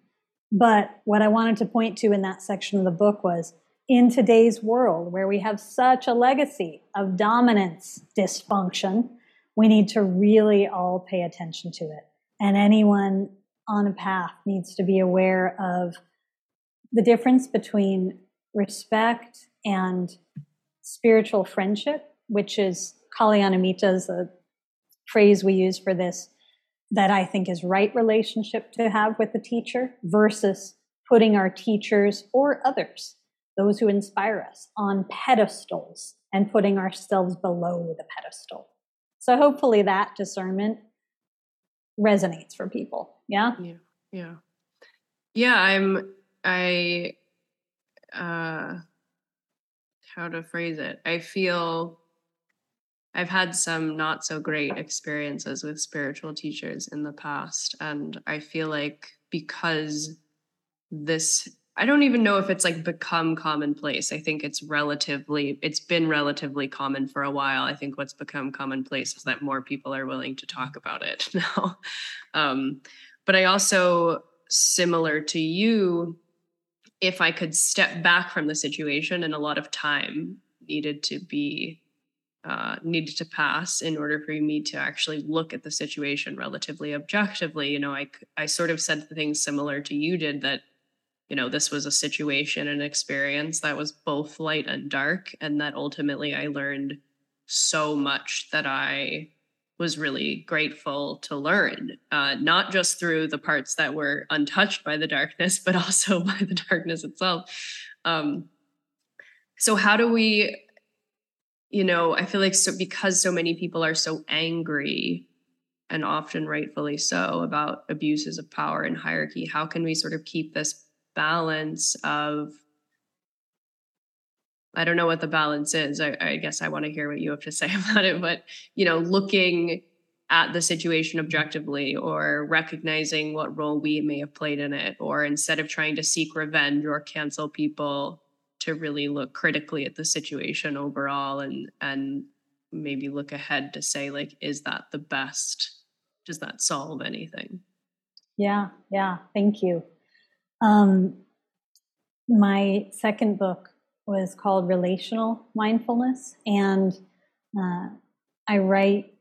[SPEAKER 3] But what I wanted to point to in that section of the book was in today's world where we have such a legacy of dominance dysfunction, we need to really all pay attention to it. And anyone on a path needs to be aware of the difference between respect and spiritual friendship, which is Kalyanamitta is a phrase we use for this that I think is right relationship to have with the teacher versus putting our teachers or others, those who inspire us, on pedestals and putting ourselves below the pedestal. So hopefully that discernment resonates for people. Yeah.
[SPEAKER 1] Yeah. Yeah. Yeah. I'm, I, uh, how to phrase it. I feel I've had some not so great experiences with spiritual teachers in the past. And I feel like because this, I don't even know if it's like become commonplace. I think it's relatively, it's been relatively common for a while. I think what's become commonplace is that more people are willing to talk about it *laughs* now. Um, but I also, similar to you, if I could step back from the situation and a lot of time needed to be uh, needed to pass in order for me to actually look at the situation relatively objectively. You know, I I sort of said things similar to you did that, you know, this was a situation and experience that was both light and dark, and that ultimately I learned so much that I was really grateful to learn, uh, not just through the parts that were untouched by the darkness, but *laughs* also by the darkness itself. Um, so, how do we you know, I feel like so because so many people are so angry and often rightfully so about abuses of power and hierarchy, how can we sort of keep this balance of I don't know what the balance is. I, I guess I want to hear what you have to *laughs* say about it, but you know, looking at the situation objectively or recognizing what role we may have played in it, or instead of trying to seek revenge or cancel people, to really look critically at the situation overall and and maybe look ahead to say like is that the best? Does that solve anything?
[SPEAKER 3] Yeah yeah thank you. Um my second book was called relational mindfulness and uh, i write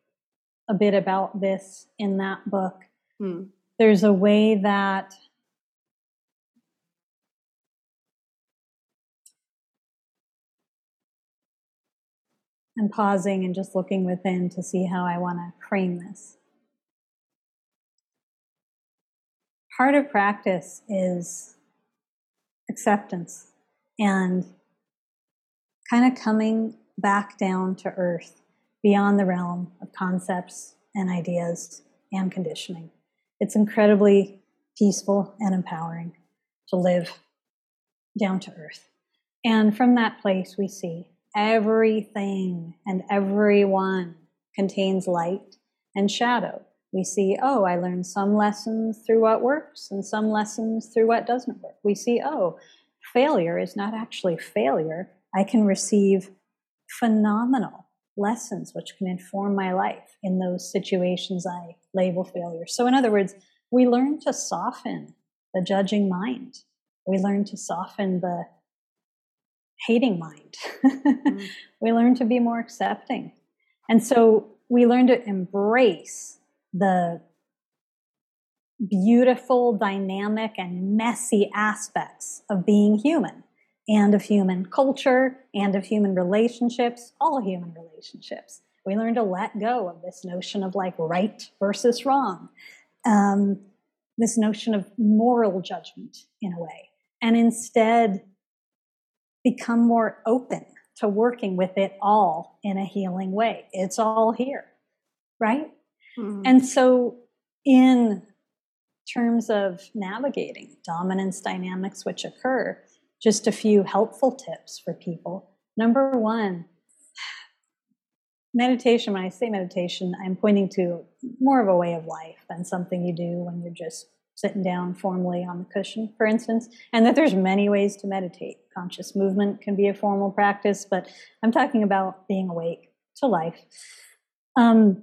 [SPEAKER 3] a bit about this in that book hmm. there's a way that I'm pausing and just looking within to see how I want to frame this. Part of practice is acceptance and kind of coming back down to earth beyond the realm of concepts and ideas and conditioning. It's incredibly peaceful and empowering to live down to earth. And from that place, we see everything and everyone contains light and shadow. We see, oh, I learned some lessons through what works and some lessons through what doesn't work. We see, oh, failure is not actually failure. I can receive phenomenal lessons which can inform my life in those situations I label failure. So, in other words, we learn to soften the judging mind. We learn to soften the hating mind. mm. *laughs* We learn to be more accepting. And so we learn to embrace the beautiful, dynamic, and messy aspects of being human and of human culture and of human relationships, all human relationships. We learn to let go of this notion of like right versus wrong, um, this notion of moral judgment in a way, and instead become more open to working with it all in a healing way. It's all here, right? Mm-hmm. And so, in terms of navigating dominance dynamics which occur, just a few helpful tips for people. Number one, meditation, when I say meditation, I'm pointing to more of a way of life than something you do when you're just sitting down formally on the cushion, for instance, and that there's many ways to meditate. Conscious movement can be a formal practice, but I'm talking about being awake to life. Um,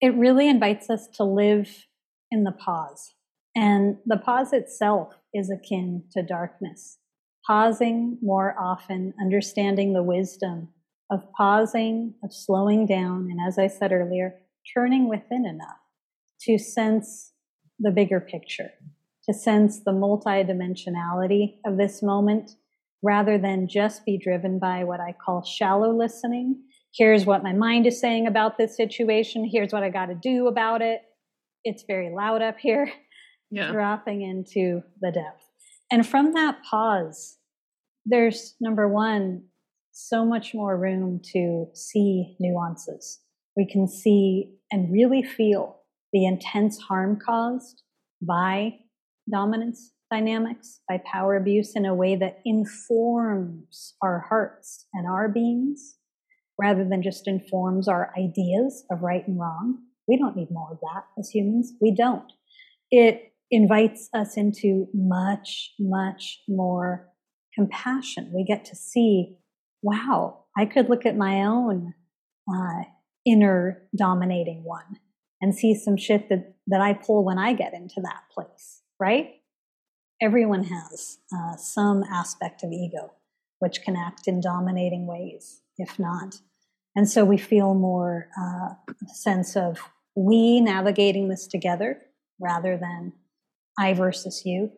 [SPEAKER 3] it really invites us to live in the pause. And the pause itself is akin to darkness. Pausing more often, understanding the wisdom of pausing, of slowing down, and as I said earlier, turning within enough to sense the bigger picture, to sense the multidimensionality of this moment, rather than just be driven by what I call shallow listening. Here's what my mind is saying about this situation. Here's what I got to do about it. It's very loud up here. Yeah. Dropping into the depth. And from that pause, there's number one, so much more room to see nuances. We can see and really feel the intense harm caused by dominance dynamics, by power abuse in a way that informs our hearts and our beings rather than just informs our ideas of right and wrong. We don't need more of that as humans. We don't. It invites us into much, much more compassion. We get to see, wow, I could look at my own uh, inner dominating one and see some shit that, that I pull when I get into that place, right? Everyone has uh, some aspect of ego which can act in dominating ways, if not. And so we feel more uh, sense of we navigating this together rather than I versus you.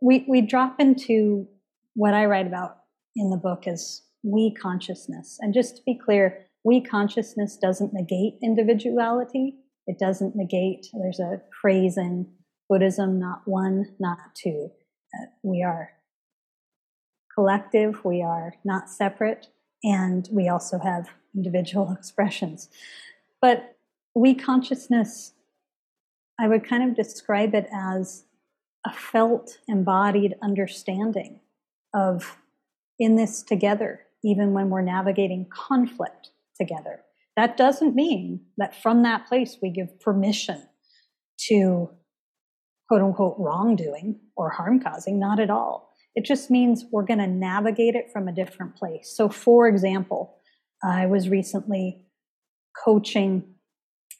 [SPEAKER 3] We, we drop into what I write about in the book is we consciousness. And just to be clear, we consciousness doesn't negate individuality. It doesn't negate, there's a phrase in Buddhism, not one, not two. We are collective, we are not separate, and we also have individual *laughs* expressions. But we consciousness, I would kind of describe it as a felt, embodied understanding of in this together, even when we're navigating conflict together. That doesn't mean that from that place we give permission to quote unquote wrongdoing or harm causing, not at all. It just means we're going to navigate it from a different place. So, for example, I was recently coaching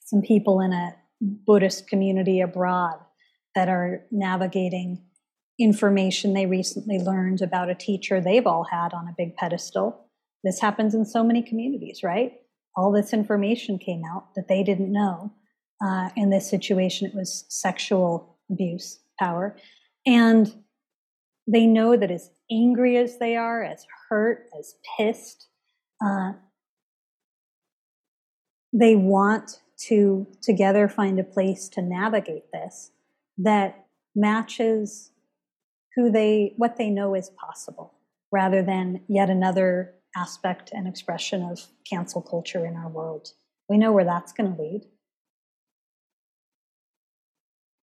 [SPEAKER 3] some people in a Buddhist community abroad that are navigating information they recently learned about a teacher they've all had on a big pedestal. This happens in so many communities, right? All this information came out that they didn't know. Uh, in this situation, it was sexual abuse, power. And they know that as angry as they are, as hurt, as pissed, uh, they want to together find a place to navigate this that matches who they what they know is possible rather than yet another aspect and expression of cancel culture in our world. We know where that's going to lead.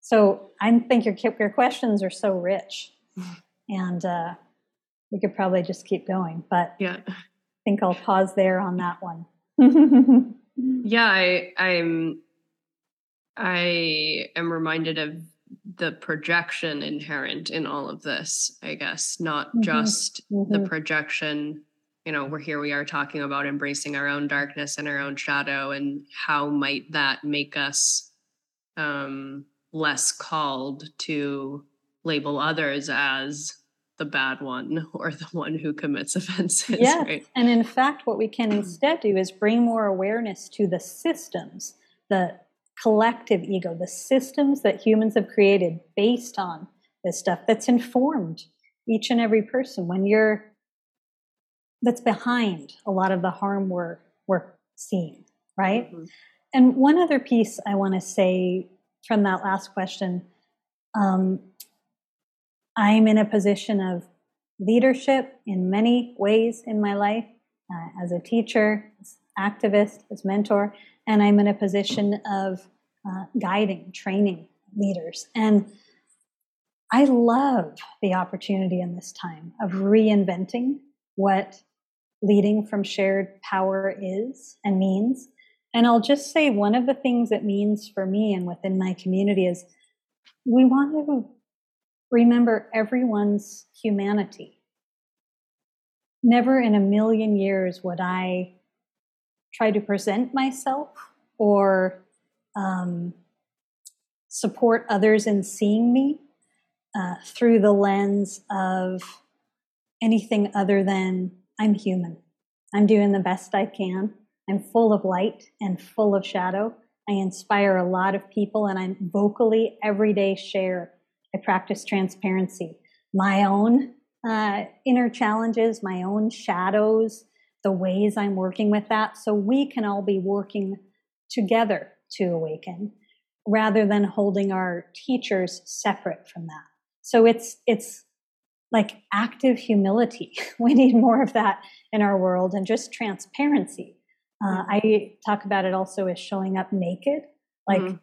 [SPEAKER 3] So i think your your questions are so rich and uh, we could probably just keep going but
[SPEAKER 4] yeah.
[SPEAKER 3] I think i'll pause there on that one.
[SPEAKER 4] Yeah i i'm i am reminded of the projection inherent in all of this, I guess, not mm-hmm. just mm-hmm. the projection. You know, we're here, we are talking about embracing our own darkness and our own shadow, and how might that make us um, less called to label others as the bad one *laughs* or the one who commits offenses.
[SPEAKER 3] Yes. Right? And in fact, what we can *clears throat* instead do is bring more awareness to the systems, the collective ego, the systems that humans have created based on this stuff that's informed each and every person when you're that's behind a lot of the harm we're we're seeing, right? Mm-hmm. And one other piece I want to say from that last question, um, I'm in a position of leadership in many ways in my life, uh, as a teacher, as activist, as mentor, and I'm in a position of uh, guiding, training leaders. And I love the opportunity in this time of reinventing what leading from shared power is and means. And I'll just say one of the things it means for me and within my community is we want to remember everyone's humanity. Never in a million years would I try to present myself or um, support others in seeing me uh, through the lens of anything other than I'm human. I'm doing the best I can. I'm full of light and full of shadow. I inspire a lot of people and I'm vocally every day share. I practice transparency, my own uh, inner challenges, my own shadows, the ways I'm working with that. So we can all be working together to awaken rather than holding our teachers separate from that. So it's, it's like active humility. *laughs* we need more of that in our world and just transparency. Uh, I talk about it also as showing up naked. Like mm-hmm.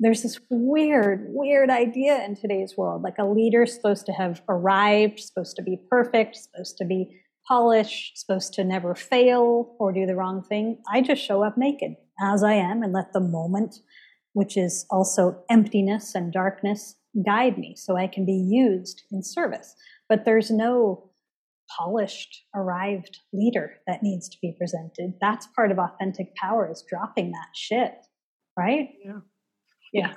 [SPEAKER 3] there's this weird, weird idea in today's world. Like a leader's supposed to have arrived, supposed to be perfect, supposed to be polished, supposed to never fail or do the wrong thing. I just show up naked as I am and let the moment, which is also emptiness and darkness, guide me so I can be used in service. But there's no polished, arrived leader that needs to be presented. That's part of authentic power is dropping that shit, right?
[SPEAKER 1] Yeah.
[SPEAKER 3] Yeah.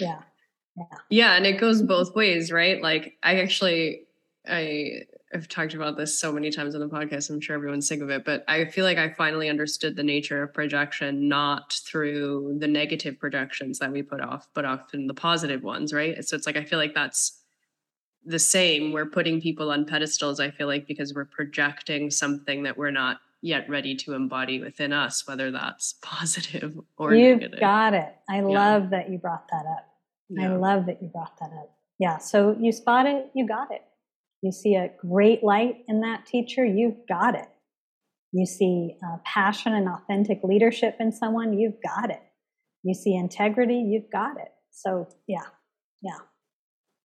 [SPEAKER 3] Yeah.
[SPEAKER 1] Yeah. Yeah. And it goes both ways, right? Like I actually I have talked about this so many times on the podcast. I'm sure everyone's sick of it, but I feel like I finally understood the nature of projection, not through the negative projections that we put off, but often the positive ones, right? So it's like I feel like that's the same. We're putting people on pedestals, I feel like, because we're projecting something that we're not yet ready to embody within us, whether that's *laughs* positive or
[SPEAKER 3] You've
[SPEAKER 1] negative.
[SPEAKER 3] got it. I yeah. love that you brought that up. Yeah. I love that you brought that up. Yeah. So you spot it, you got it. You see a great light in that teacher, you've got it. You see uh, passion and authentic leadership in someone, you've got it. You see integrity, you've got it. So, yeah, yeah.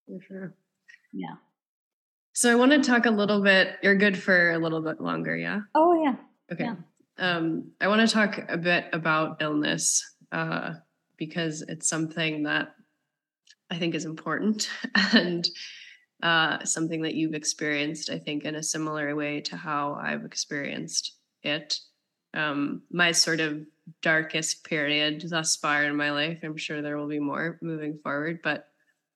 [SPEAKER 1] For sure.
[SPEAKER 3] Yeah.
[SPEAKER 1] So I want to talk a little bit. You're good for a little bit longer, yeah?
[SPEAKER 3] Oh, yeah.
[SPEAKER 1] Okay.
[SPEAKER 3] Yeah.
[SPEAKER 1] Um, I want to talk a bit about illness uh, because it's something that I think is important *laughs* and uh, something that you've experienced, I think, in a similar way to how I've experienced it. Um, my sort of darkest period thus far in my life. I'm sure there will be more moving forward, but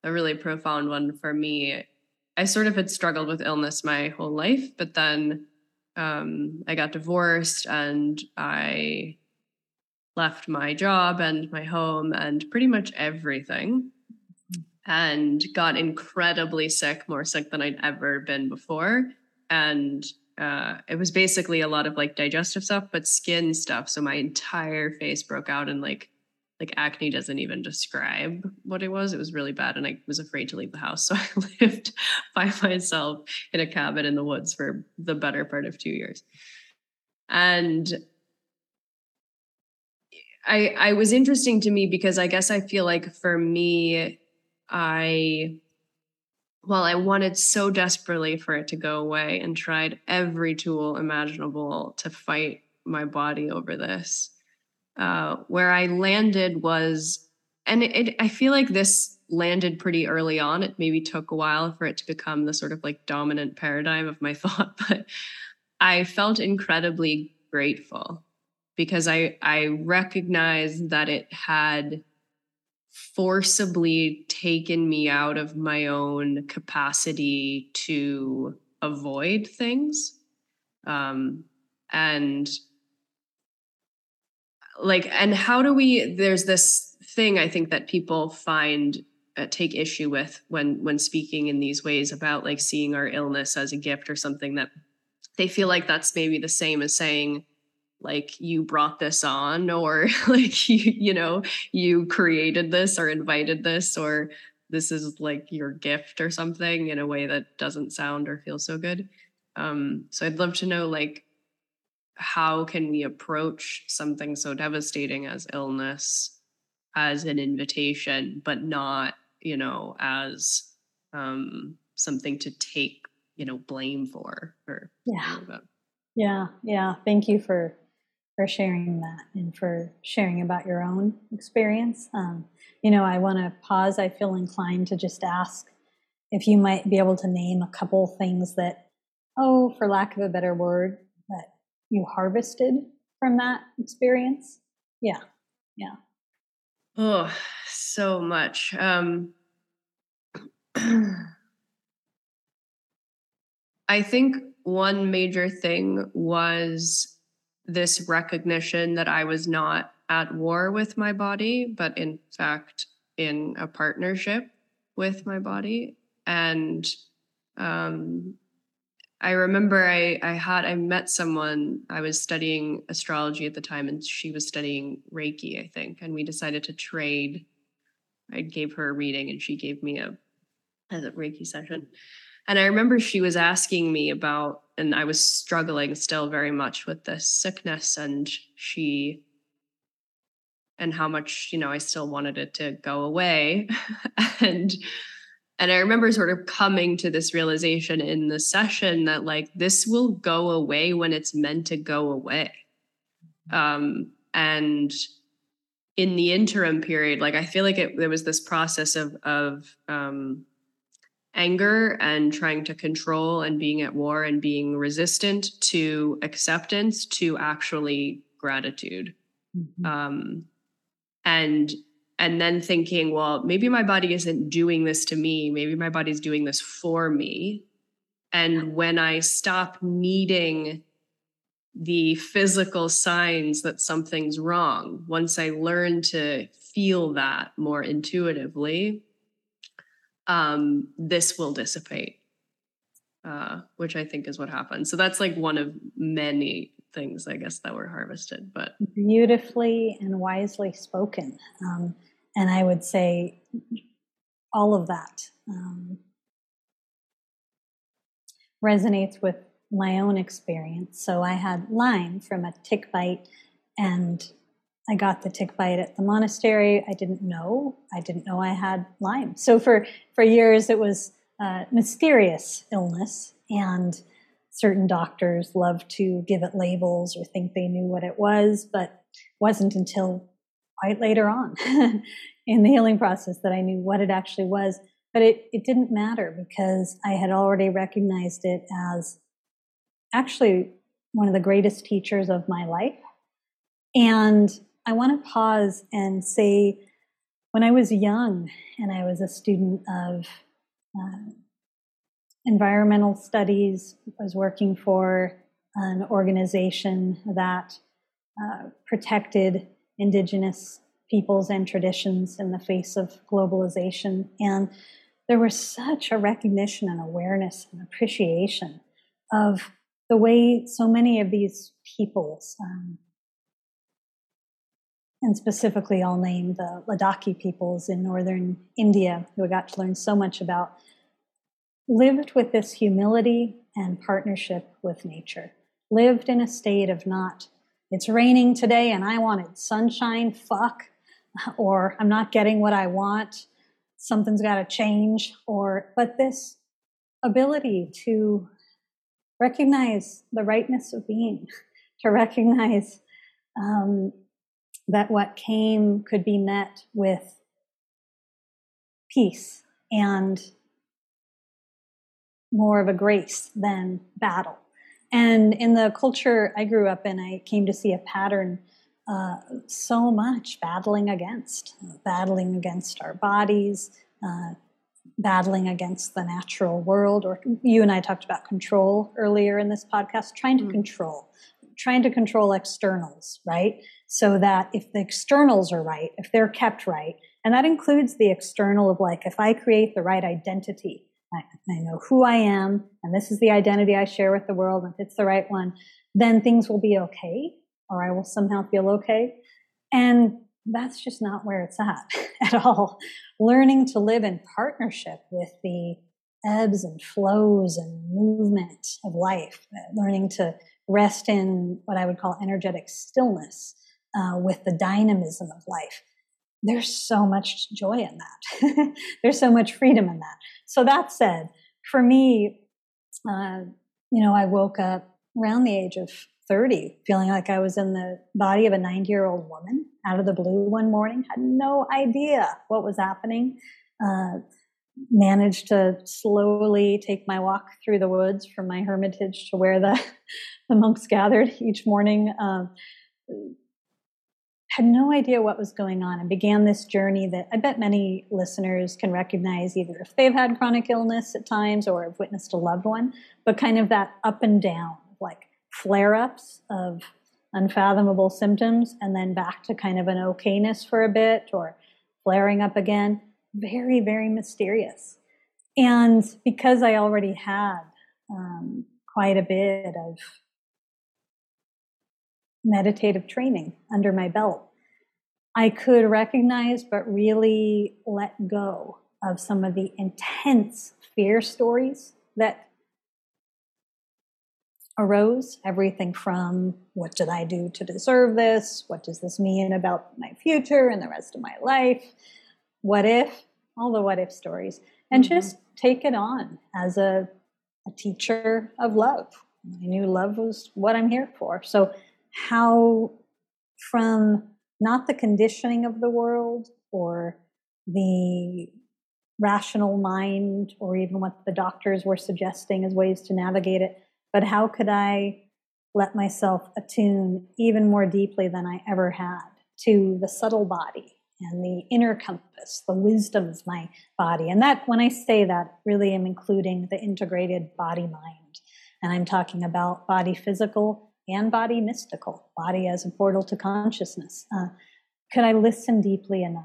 [SPEAKER 1] a really profound one for me. I sort of had struggled with illness my whole life, but then um, I got divorced and I left my job and my home and pretty much everything and got incredibly sick, more sick than I'd ever been before. And uh, it was basically a lot of like digestive stuff, but skin stuff. So my entire face broke out and like like acne doesn't even describe what it was. It was really bad, and I was afraid to leave the house. *laughs* So I lived by myself in a cabin in the woods for the better part of two years. And I I was interesting to me because I guess I feel like for me, I well, I wanted so desperately for it to go away and tried every tool imaginable to fight my body over this uh, where I landed was, and it, it, I feel like this landed pretty early on. It maybe took a while for it to become the sort of like dominant paradigm of my *laughs* thought, but I felt incredibly grateful because I I recognized that it had forcibly taken me out of my own capacity to avoid things. Um, and like and how do we there's this thing i think that people find uh, take issue with when when speaking in these ways about like seeing our illness as a gift or something that they feel like that's maybe the same as saying like you brought this on or *laughs* like you you know you created this or invited this or this is like your gift or something in a way that doesn't sound or feel so good. Um so i'd love to know like how can we approach something so devastating as illness as an invitation but not you know as um something to take you know blame for or
[SPEAKER 3] yeah. yeah yeah. Thank you for for sharing that and for sharing about your own experience um, you know i want to pause i feel inclined to just ask if you might be able to name a couple things that oh for lack of a better word that you harvested from that experience? Yeah. Yeah.
[SPEAKER 1] Oh, so much. Um, *clears throat* I think one major thing was this recognition that I was not at war with my body, but in fact in a partnership with my body. And um, I remember I I had I met someone I was studying astrology at the time and she was studying Reiki I think. And we decided to trade. I gave her a reading and she gave me a, a Reiki session. And I remember she was asking me about and I was struggling still very much with this sickness and she and how much you know I still wanted it to go away *laughs* and and I remember sort of coming to this realization in the session that like this will go away when it's meant to go away. Um, and in the interim period, like I feel like it, there was this process of of um, anger and trying to control and being at war and being resistant to acceptance to actually gratitude. Mm-hmm. Um, and and then thinking, well, maybe my body isn't doing this to me. Maybe my body's doing this for me. And when I stop needing the physical signs that something's wrong, once I learn to feel that more intuitively, um, this will dissipate, uh, which I think is what happens. So that's like one of many things, I guess, that were harvested. But
[SPEAKER 3] beautifully and wisely spoken. Um, and I would say all of that um, resonates with my own experience. So I had Lyme from a tick bite, and I got the tick bite at the monastery. I didn't know. I didn't know I had Lyme. So for for years, it was a mysterious illness, and certain doctors love to give it labels or think they knew what it was, but wasn't until quite later on *laughs* in the healing process that I knew what it actually was. But it, it didn't matter because I had already recognized it as actually one of the greatest teachers of my life. And I want to pause and say, when I was young and I was a student of uh, environmental studies, I was working for an organization that uh, protected indigenous peoples and traditions in the face of globalization. And there was such a recognition and awareness and appreciation of the way so many of these peoples, um, and specifically I'll name the Ladakhi peoples in northern India, who I got to learn so much about, lived with this humility and partnership with nature, lived in a state of not it's raining today and I wanted sunshine, fuck, or I'm not getting what I want, something's got to change, or, but this ability to recognize the rightness of being, to recognize um, that what came could be met with peace and more of a grace than battle. And in the culture I grew up in, I came to see a pattern uh, so much battling against, battling against our bodies, uh, battling against the natural world. Or you and I talked about control earlier in this podcast, trying to mm. control, trying to control externals, right? So that if the externals are right, if they're kept right, and that includes the external of like, if I create the right identity, I, I know who I am, and this is the identity I share with the world, and if it's the right one, then things will be okay, or I will somehow feel okay. And that's just not where it's at *laughs* at all. Learning to live in partnership with the ebbs and flows and movement of life, uh, learning to rest in what I would call energetic stillness uh, with the dynamism of life there's so much joy in that. *laughs* there's so much freedom in that. So that said, for me, uh, you know, I woke up around the age of 30 feeling like I was in the body of a 90 year old woman out of the blue one morning, had no idea what was happening. Uh, managed to slowly take my walk through the woods from my hermitage to where the, *laughs* the monks gathered each morning. Um, had no idea what was going on and began this journey that I bet many listeners can recognize either if they've had chronic illness at times or have witnessed a loved one, but kind of that up and down, like flare ups of unfathomable symptoms and then back to kind of an okayness for a bit or flaring up again. Very, very mysterious. And because I already had um, quite a bit of meditative training under my belt. I could recognize, but really let go of some of the intense fear stories that arose. Everything from what did I do to deserve this? What does this mean about my future and the rest of my life? What if? All the what if stories. And mm-hmm. just take it on as a, a teacher of love. I knew love was what I'm here for. So, how from not the conditioning of the world or the rational mind or even what the doctors were suggesting as ways to navigate it, but how could I let myself attune even more deeply than I ever had to the subtle body and the inner compass, the wisdom of my body. And that, when I say that, really am including the integrated body mind. And I'm talking about body physical and body mystical, body as a portal to consciousness. Uh, could I listen deeply enough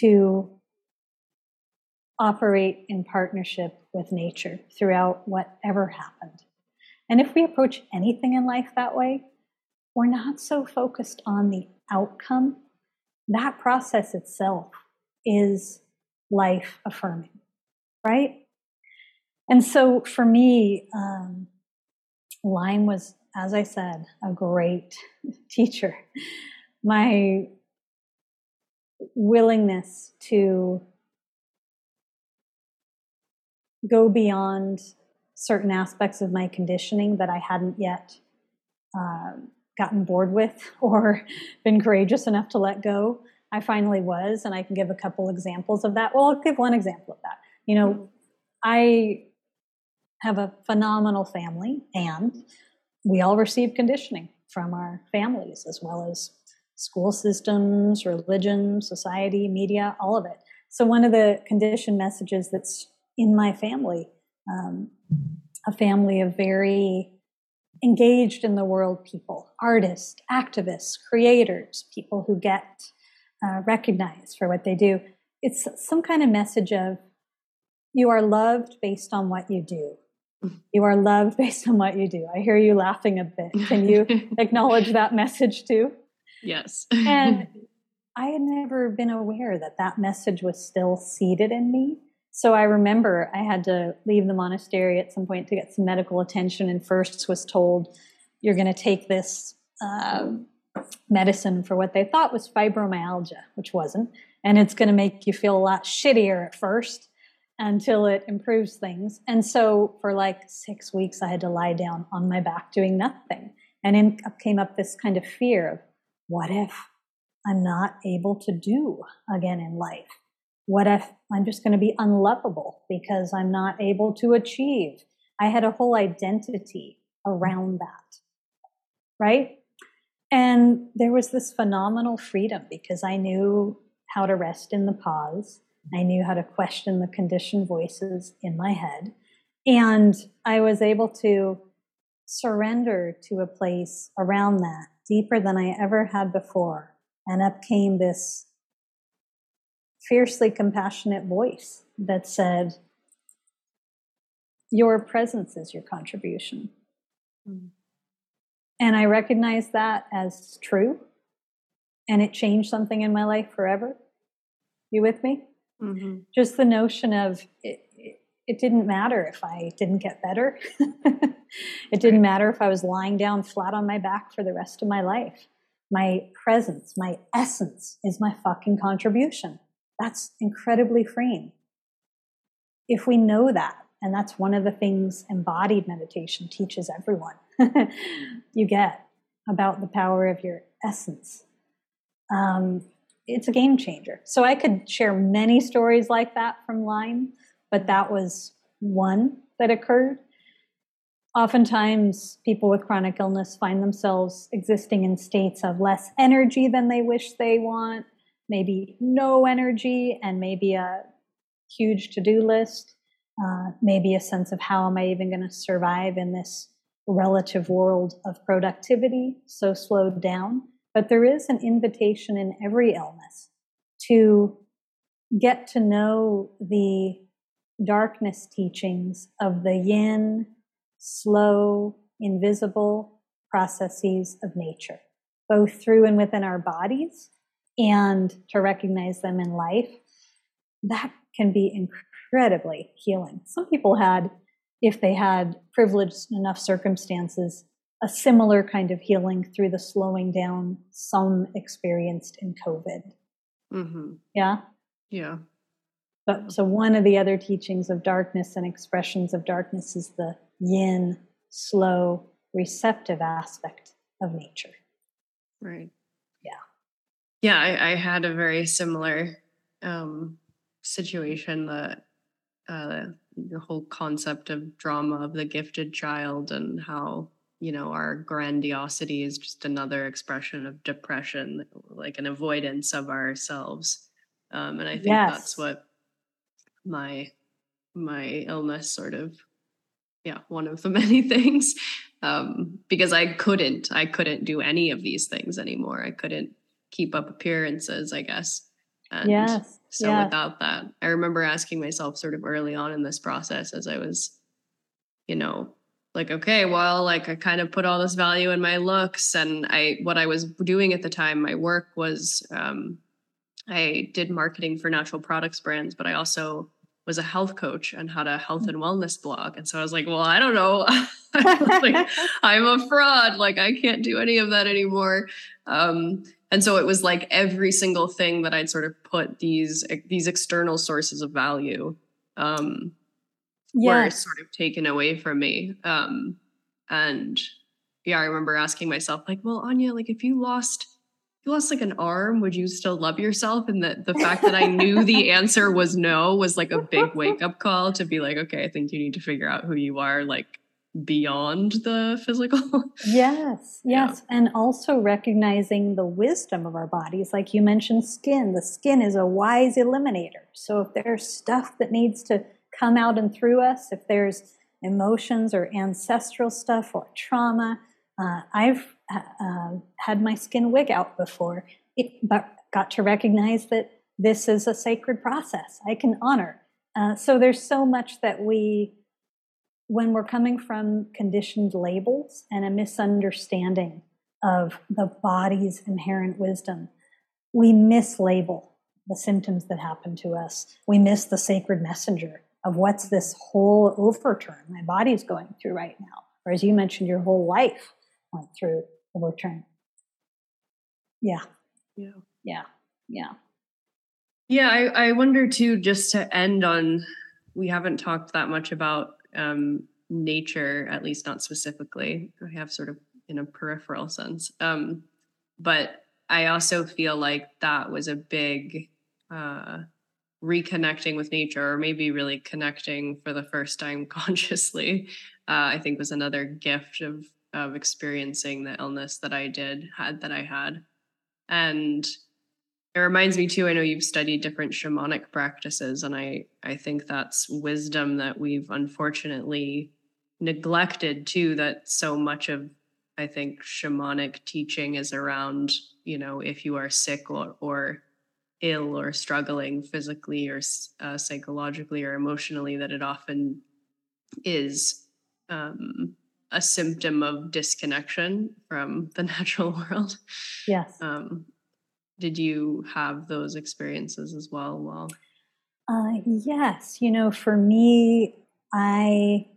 [SPEAKER 3] to operate in partnership with nature throughout whatever happened. And if we approach anything in life that way, we're not so focused on the outcome. That process itself is life affirming, right? And so for me, um, Lyme was, as I said, a great *laughs* teacher. My willingness to go beyond certain aspects of my conditioning that I hadn't yet uh, gotten bored with *laughs* or been courageous enough to let go. I finally was, and I can give a couple examples of that. Well, I'll give one example of that. You know, I have a phenomenal family, and we all receive conditioning from our families as well as school systems, religion, society, media, all of it. So, one of the conditioned messages that's in my family, um, a family of very engaged in the world people, artists, activists, creators, people who get uh, recognized for what they do. It's some kind of message of you are loved based on what you do. You are loved *laughs* based on what you do. I hear you laughing a bit. Can you *laughs* acknowledge that message too?
[SPEAKER 4] Yes.
[SPEAKER 3] and *laughs* I had never been aware that that message was still seated in me so I remember I had to leave the monastery at some point to get some medical attention, and first was told, "You're going to take this uh, medicine for what they thought was fibromyalgia, which wasn't, and it's going to make you feel a lot shittier at first until it improves things." And so for like six weeks, I had to lie down on my back doing nothing, and in came up this kind of fear of, "What if I'm not able to do again in life?" What if I'm just going to be unlovable because I'm not able to achieve? I had a whole identity around that. Right? And there was this phenomenal freedom because I knew how to rest in the pause. I knew how to question the conditioned voices in my head. And I was able to surrender to a place around that deeper than I ever had before. And up came this fiercely compassionate voice that said, Your presence is your contribution. Mm. And I recognized that as true. And it changed something in my life forever. You with me? Mm-hmm. Just the notion of it, it, it, didn't matter if I didn't get better. *laughs* it didn't matter if I was lying down flat on my back for the rest of my life. My presence, my essence is my fucking contribution. That's incredibly freeing. If we know that, and that's one of the things embodied meditation teaches everyone, *laughs* you get about the power of your essence. Um, it's a game changer. So I could share many stories like that from Lyme, but that was one that occurred. Oftentimes, people with chronic illness find themselves existing in states of less energy than they wish they want, maybe no energy and maybe a huge to do list, uh, maybe a sense of how am I even going to survive in this relative world of productivity so slowed down. But there is an invitation in every illness to get to know the darkness teachings of the yin slow, invisible processes of nature, both through and within our bodies, and to recognize them in life. That can be incredibly healing. Some people had, if they had privileged enough circumstances, a similar kind of healing through the slowing down some experienced in COVID.
[SPEAKER 1] Mm-hmm.
[SPEAKER 3] Yeah.
[SPEAKER 1] Yeah.
[SPEAKER 3] But so one of the other teachings of darkness and expressions of darkness is the yin, slow, receptive aspect of nature.
[SPEAKER 1] Right.
[SPEAKER 3] Yeah.
[SPEAKER 1] I, I had a very similar um, situation that uh, the whole concept of drama of the gifted child and how you know our grandiosity is just another expression of depression like an avoidance of ourselves um, and i think
[SPEAKER 3] Yes.
[SPEAKER 1] that's what my my illness sort of yeah one of the *laughs* many things um, because i couldn't i couldn't do any of these things anymore i couldn't keep up appearances i guess and
[SPEAKER 3] yes.
[SPEAKER 1] so
[SPEAKER 3] yes.
[SPEAKER 1] without that, I remember asking myself sort of early on in this process as I was, you know, like, okay, well, like I kind of put all this value in my looks. And I, what I was doing at the time, my work was, um, I did marketing for natural products brands, but I also was a health coach and had a health and wellness blog. And so I was like, well, I don't know. *laughs* like, *laughs* I'm a fraud. Like I can't do any of that anymore. Um, and so it was like every single thing that I'd sort of put these these external sources of value um, were sort of taken away from me. Um, and yeah, I remember asking myself, like, well, Anya, like if you lost if you lost like an arm, would you still love yourself? And that the fact that I knew the *laughs* answer was no was like a big wake up call to be like, okay, I think you need to figure out who you are, like beyond the physical.
[SPEAKER 3] Yes, *laughs*
[SPEAKER 1] Yeah.
[SPEAKER 3] yes. And also recognizing the wisdom of our bodies. Like you mentioned, skin. The skin is a wise eliminator. So if there's stuff that needs to come out and through us, if there's emotions or ancestral stuff or trauma, uh, I've uh, had my skin wig out before, it, but got to recognize that this is a sacred process I can honor. Uh, so there's so much that we when we're coming from conditioned labels and a misunderstanding of the body's inherent wisdom, we mislabel the symptoms that happen to us. We miss the sacred messenger of what's this whole overturn my body's going through right now. Or as you mentioned, your whole life went through overturn. Yeah,
[SPEAKER 1] yeah.
[SPEAKER 3] yeah, yeah.
[SPEAKER 1] Yeah, I, I wonder too, just to end on, we haven't talked that much about um, nature, at least not specifically. We have sort of in a peripheral sense. Um, but I also feel like that was a big uh, reconnecting with nature, or maybe really connecting for the first time *laughs* consciously. Uh, I think was another gift of of experiencing the illness that I did had that I had, and it reminds me too i know you've studied different shamanic practices and i i think that's wisdom that we've unfortunately neglected too that so much of i think shamanic teaching is around you know if you are sick or, or ill or struggling physically or uh, psychologically or emotionally that it often is um, a symptom of disconnection from the *laughs* natural world
[SPEAKER 3] Yes.
[SPEAKER 1] um, did you have those experiences as well well
[SPEAKER 3] Uh, yes, you know, for me, I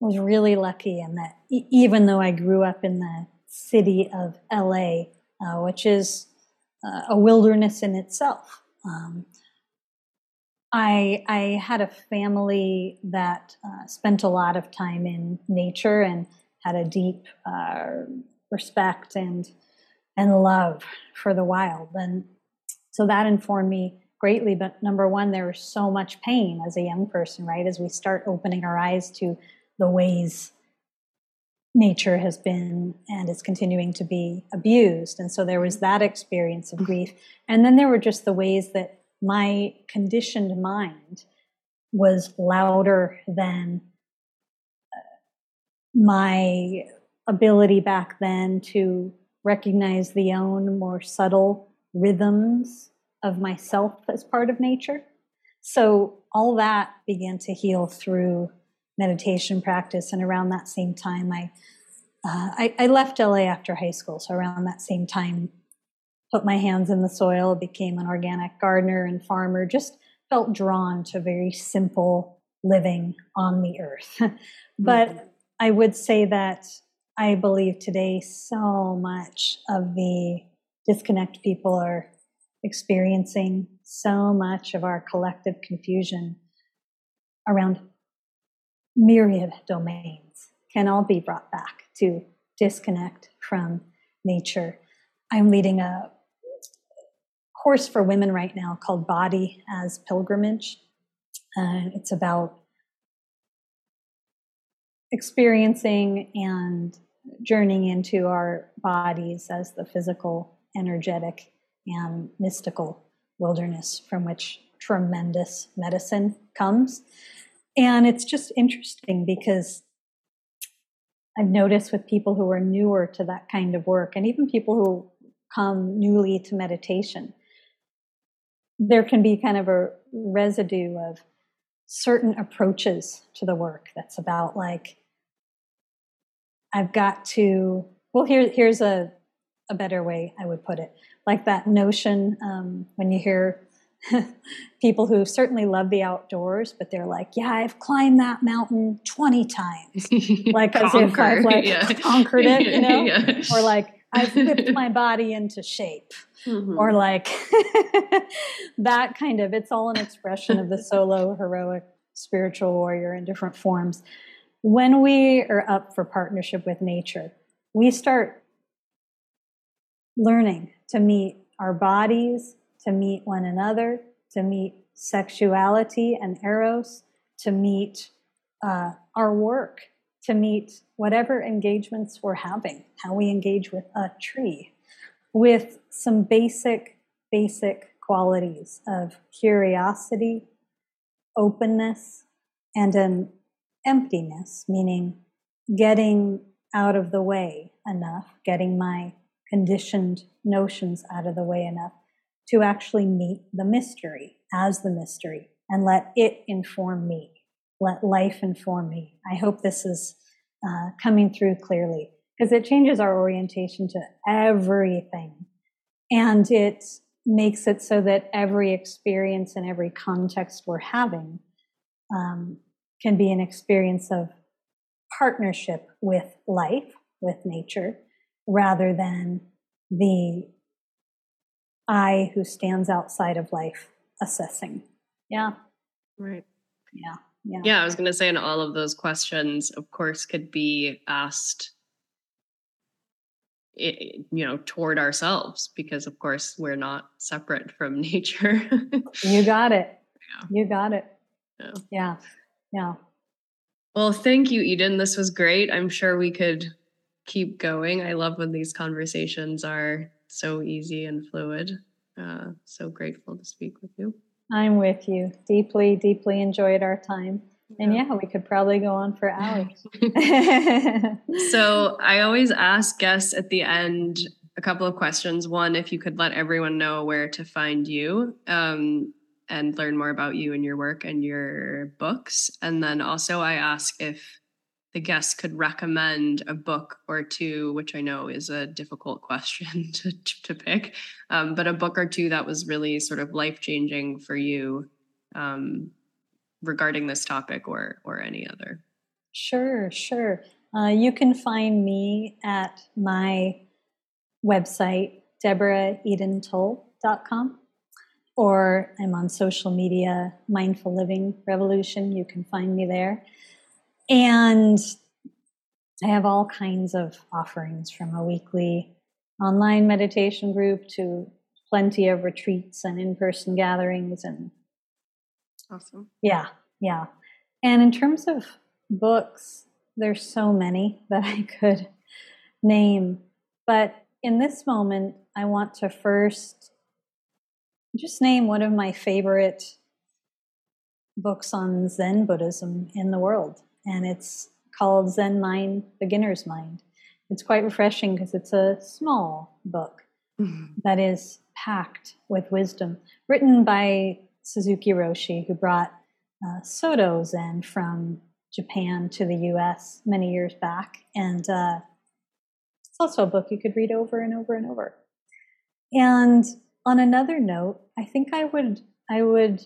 [SPEAKER 3] was really lucky in that e- even though I grew up in the city of LA, uh, which is uh, a wilderness in itself, um, I I had a family that uh, spent a lot of time in nature and had a deep uh, respect and and love for the wild, and so that informed me greatly. But number one, there was so much pain as a young person, right? As we start opening our eyes to the ways nature has been and is continuing to be abused. And so there was that experience of grief. And then there were just the ways that my conditioned mind was louder than uh, my ability back then to recognize the own more subtle rhythms of myself as part of nature. So all that began to heal through meditation practice. And around that same time, I, uh, I, I left LA after high school. So around that same time, put my hands in the soil, became an organic gardener and farmer. Just felt drawn to very simple living on the earth. *laughs* but mm-hmm. I would say that I believe today so much of the disconnect people are experiencing, so much of our collective confusion around myriad domains can all be brought back to disconnect from nature. I'm leading a course for women right now called Body as Pilgrimage. Uh, it's about experiencing and journeying into our bodies as the physical, energetic, and mystical wilderness from which tremendous medicine comes. And it's just interesting because I've noticed with people who are newer to that kind of work, and even people who come newly to meditation, there can be kind of a residue of certain approaches to the work that's about like, I've got to, well, here, here's a, a better way I would put it. Like that notion um, when you hear *laughs* people who certainly love the outdoors, but they're like, yeah, I've climbed that mountain 20 times. *laughs* Like as if I've like yeah. conquered it, you know? *laughs* Yeah. Or like I've whipped my body into shape. Mm-hmm. Or like that kind of, it's all an expression of the solo heroic spiritual warrior in different forms. When we are up for partnership with nature, we start learning to meet our bodies to meet one another, to meet sexuality and eros, to meet uh, our work, to meet whatever engagements we're having, how we engage with a tree, with some basic, basic qualities of curiosity, openness, and an emptiness, meaning getting out of the way enough, getting my conditioned notions out of the way enough to actually meet the mystery as the mystery and let it inform me. Let life inform me. I hope this is uh, coming through clearly because it changes our orientation to everything. And it makes it so that every experience and every context we're having um, can be an experience of partnership with life, with nature, rather than the I who stands outside of life assessing. Yeah.
[SPEAKER 4] Right.
[SPEAKER 3] Yeah. Yeah.
[SPEAKER 4] Yeah. I was going to say, and all of those questions, of course, could be asked, you know, toward ourselves, because of course we're not separate from *laughs* nature.
[SPEAKER 3] you got it. Yeah. You got it. Yeah. Yeah. Yeah.
[SPEAKER 4] Well, thank you, Eden. This was great. I'm sure we could keep going. I love when these conversations are so easy and fluid. Uh, so grateful to speak with you.
[SPEAKER 3] I'm with you. Deeply, deeply enjoyed our time. And yeah, we could probably go on for hours. *laughs* *laughs*
[SPEAKER 4] so I always ask guests at the end a couple of questions. One, if you could let everyone know where to find you um, and learn more about you and your work and your books. And then also, I ask if the guest could recommend a book or two, which I know is a difficult *laughs* question to, to pick, um, but a book or two that was really sort of life changing for you um, regarding this topic or or any other.
[SPEAKER 3] Sure, sure. Uh, you can find me at my website, deborahedentull.com, or I'm on social media, Mindful Living Revolution. You can find me there. And I have all kinds of offerings from a weekly online meditation group to plenty of retreats and in person gatherings. And
[SPEAKER 4] awesome.
[SPEAKER 3] Yeah, yeah. And in terms of books, there's so many *laughs* that I could name. But in this moment, I want to first just name one of my favorite books on Zen Buddhism in the world and it's called Zen Mind, Beginner's Mind. It's quite refreshing because it's a small book mm-hmm. that is packed with wisdom, written by Suzuki Roshi, who brought uh, Soto Zen from Japan to the US many years back. And uh, it's also a book you could read over and over and over. And on another note, I think I would I would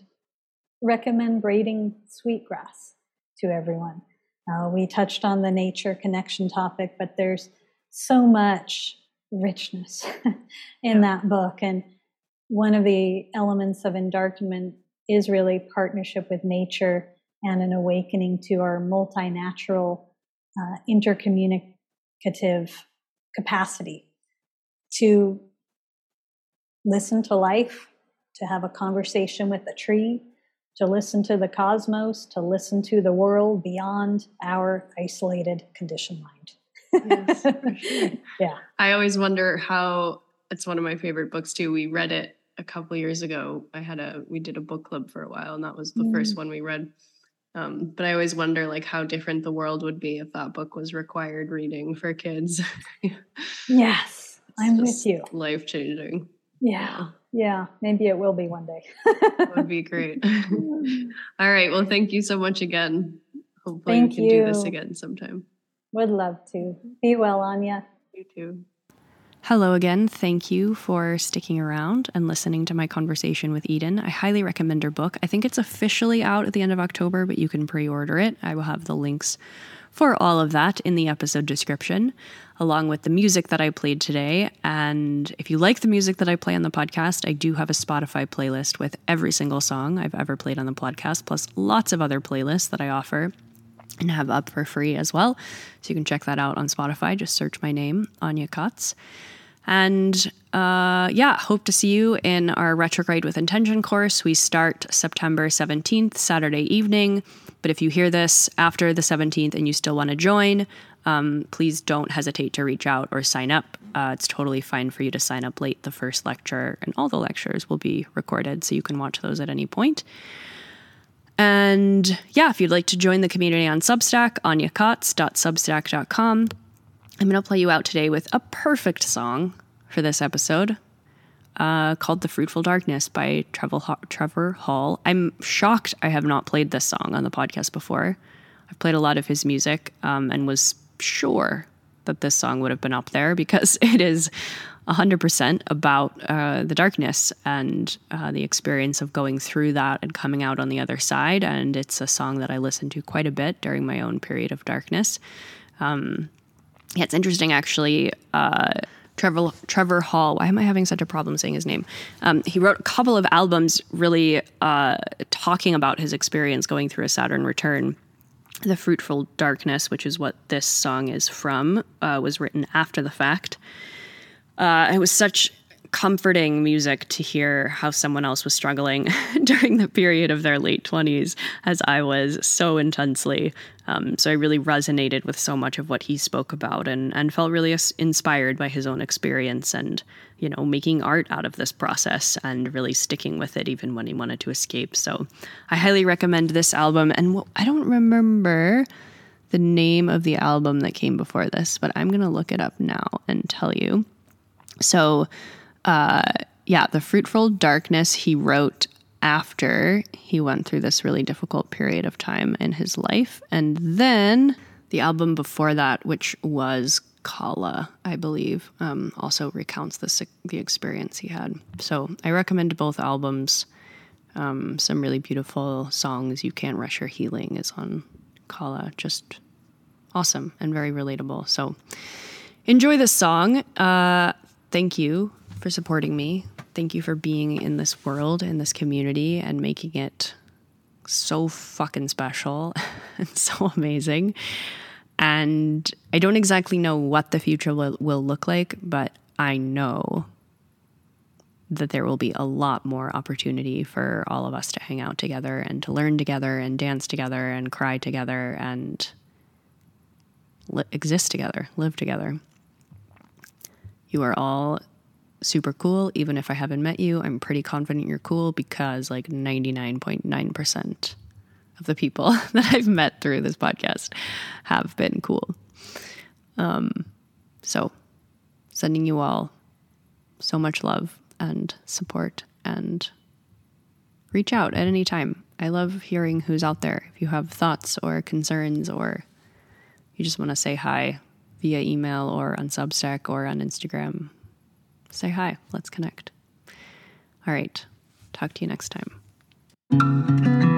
[SPEAKER 3] recommend braiding sweetgrass to everyone. Uh, we touched on the nature connection topic, but there's so much richness *laughs* in that book. And one of the elements of endarkenment is really partnership with nature and an awakening to our multinatural, uh, intercommunicative capacity to listen to life, to have a conversation with a tree, to listen to the cosmos, to listen to the world beyond our isolated conditioned mind. yes, *laughs*
[SPEAKER 4] sure. Yeah. I always wonder how it's one of my favorite books too. We read it a couple years ago. I had a we did a book club for a while, and that was the mm. first one we read. Um, but I always wonder like how different the world would be if that book was required reading for kids. *laughs*
[SPEAKER 3] yes, I'm with you.
[SPEAKER 4] Life changing.
[SPEAKER 3] Yeah. Yeah. Maybe it will be one day.
[SPEAKER 4] that would be great. *laughs* *laughs* All right. Well, thank you so much again. Hopefully thank we can you. do this again sometime.
[SPEAKER 3] Would love to. Be well, Anya.
[SPEAKER 4] You too.
[SPEAKER 1] Hello again. Thank you for sticking around and listening to my conversation with Eden. I highly recommend her book. I think it's officially out at the end of October, but you can pre order it. I will have the links for all of that in the episode description, along with the music that I played today. And if you like the music that I play on the podcast, I do have a Spotify playlist with every single song I've ever played on the podcast, plus lots of other playlists that I offer and have up for free as well. So you can check that out on Spotify. Just search my name, Anya Kaats. And uh, yeah, hope to see you in our Retrograde with Intention course. We start September 17th, Saturday evening. But if you hear this after the 17th and you still want to join, um, please don't hesitate to reach out or sign up. Uh, it's totally fine for you to sign up late the first lecture, and all the lectures will be recorded, so you can watch those at any point. And yeah, if you'd like to join the community on Substack, anyakaats.substack.com. I'm going to play you out today with a perfect song for this episode uh, called The Fruitful Darkness by Trevor, Hall. I'm shocked I have not played this song on the podcast before. I've played a lot of his music um, and was sure that this song would have been up there because *laughs* it is 100% about uh, the darkness and uh, the experience of going through that and coming out on the other side. And it's a song that I listened to quite a bit during my own period of darkness. Um, yeah, it's interesting actually. Uh, Trevor Trevor Hall. Why am I having such a problem saying his name? Um, he wrote a couple of albums, really uh, talking about his experience going through a Saturn return. The Fruitful Darkness, which is what this song is from, uh, was written after the fact. Uh, it was such comforting music to hear how someone else was struggling *laughs* during the period of their late 20s, as I was so intensely. Um, so I really resonated with so much of what he spoke about and, and felt really inspired by his own experience and, you know, making art out of this process and really sticking with it even when he wanted to escape. So I highly recommend this album. And I don't remember the name of the album that came before this, but I'm going to look it up now and tell you. So, uh, yeah, The Fruitful Darkness he wrote after he went through this really difficult period of time in his life. And then the album before that, which was Kala, I believe, um, also recounts the, the experience he had. So I recommend both albums. Um, some really beautiful songs. You Can't Rush Your Healing is on Kala. Just awesome and very relatable. So enjoy this song. Uh, thank you for supporting me. Thank you for being in this world, in this community, and making it so fucking special *laughs* and so amazing. And I don't exactly know what the future will, will look like, but I know that there will be a lot more opportunity for all of us to hang out together and to learn together and dance together and cry together and li- exist together, live together. You are all super cool. Even if I haven't met you, I'm pretty confident you're cool because like 99.9% of the people *laughs* that I've met through this podcast have been cool. Um, so, sending you all so much love and support and reach out at any time.
[SPEAKER 5] I love hearing who's out there. If you have thoughts or concerns or you just want to say hi via email or on Substack or on Instagram, say hi. Let's connect. All right. Talk to you next time.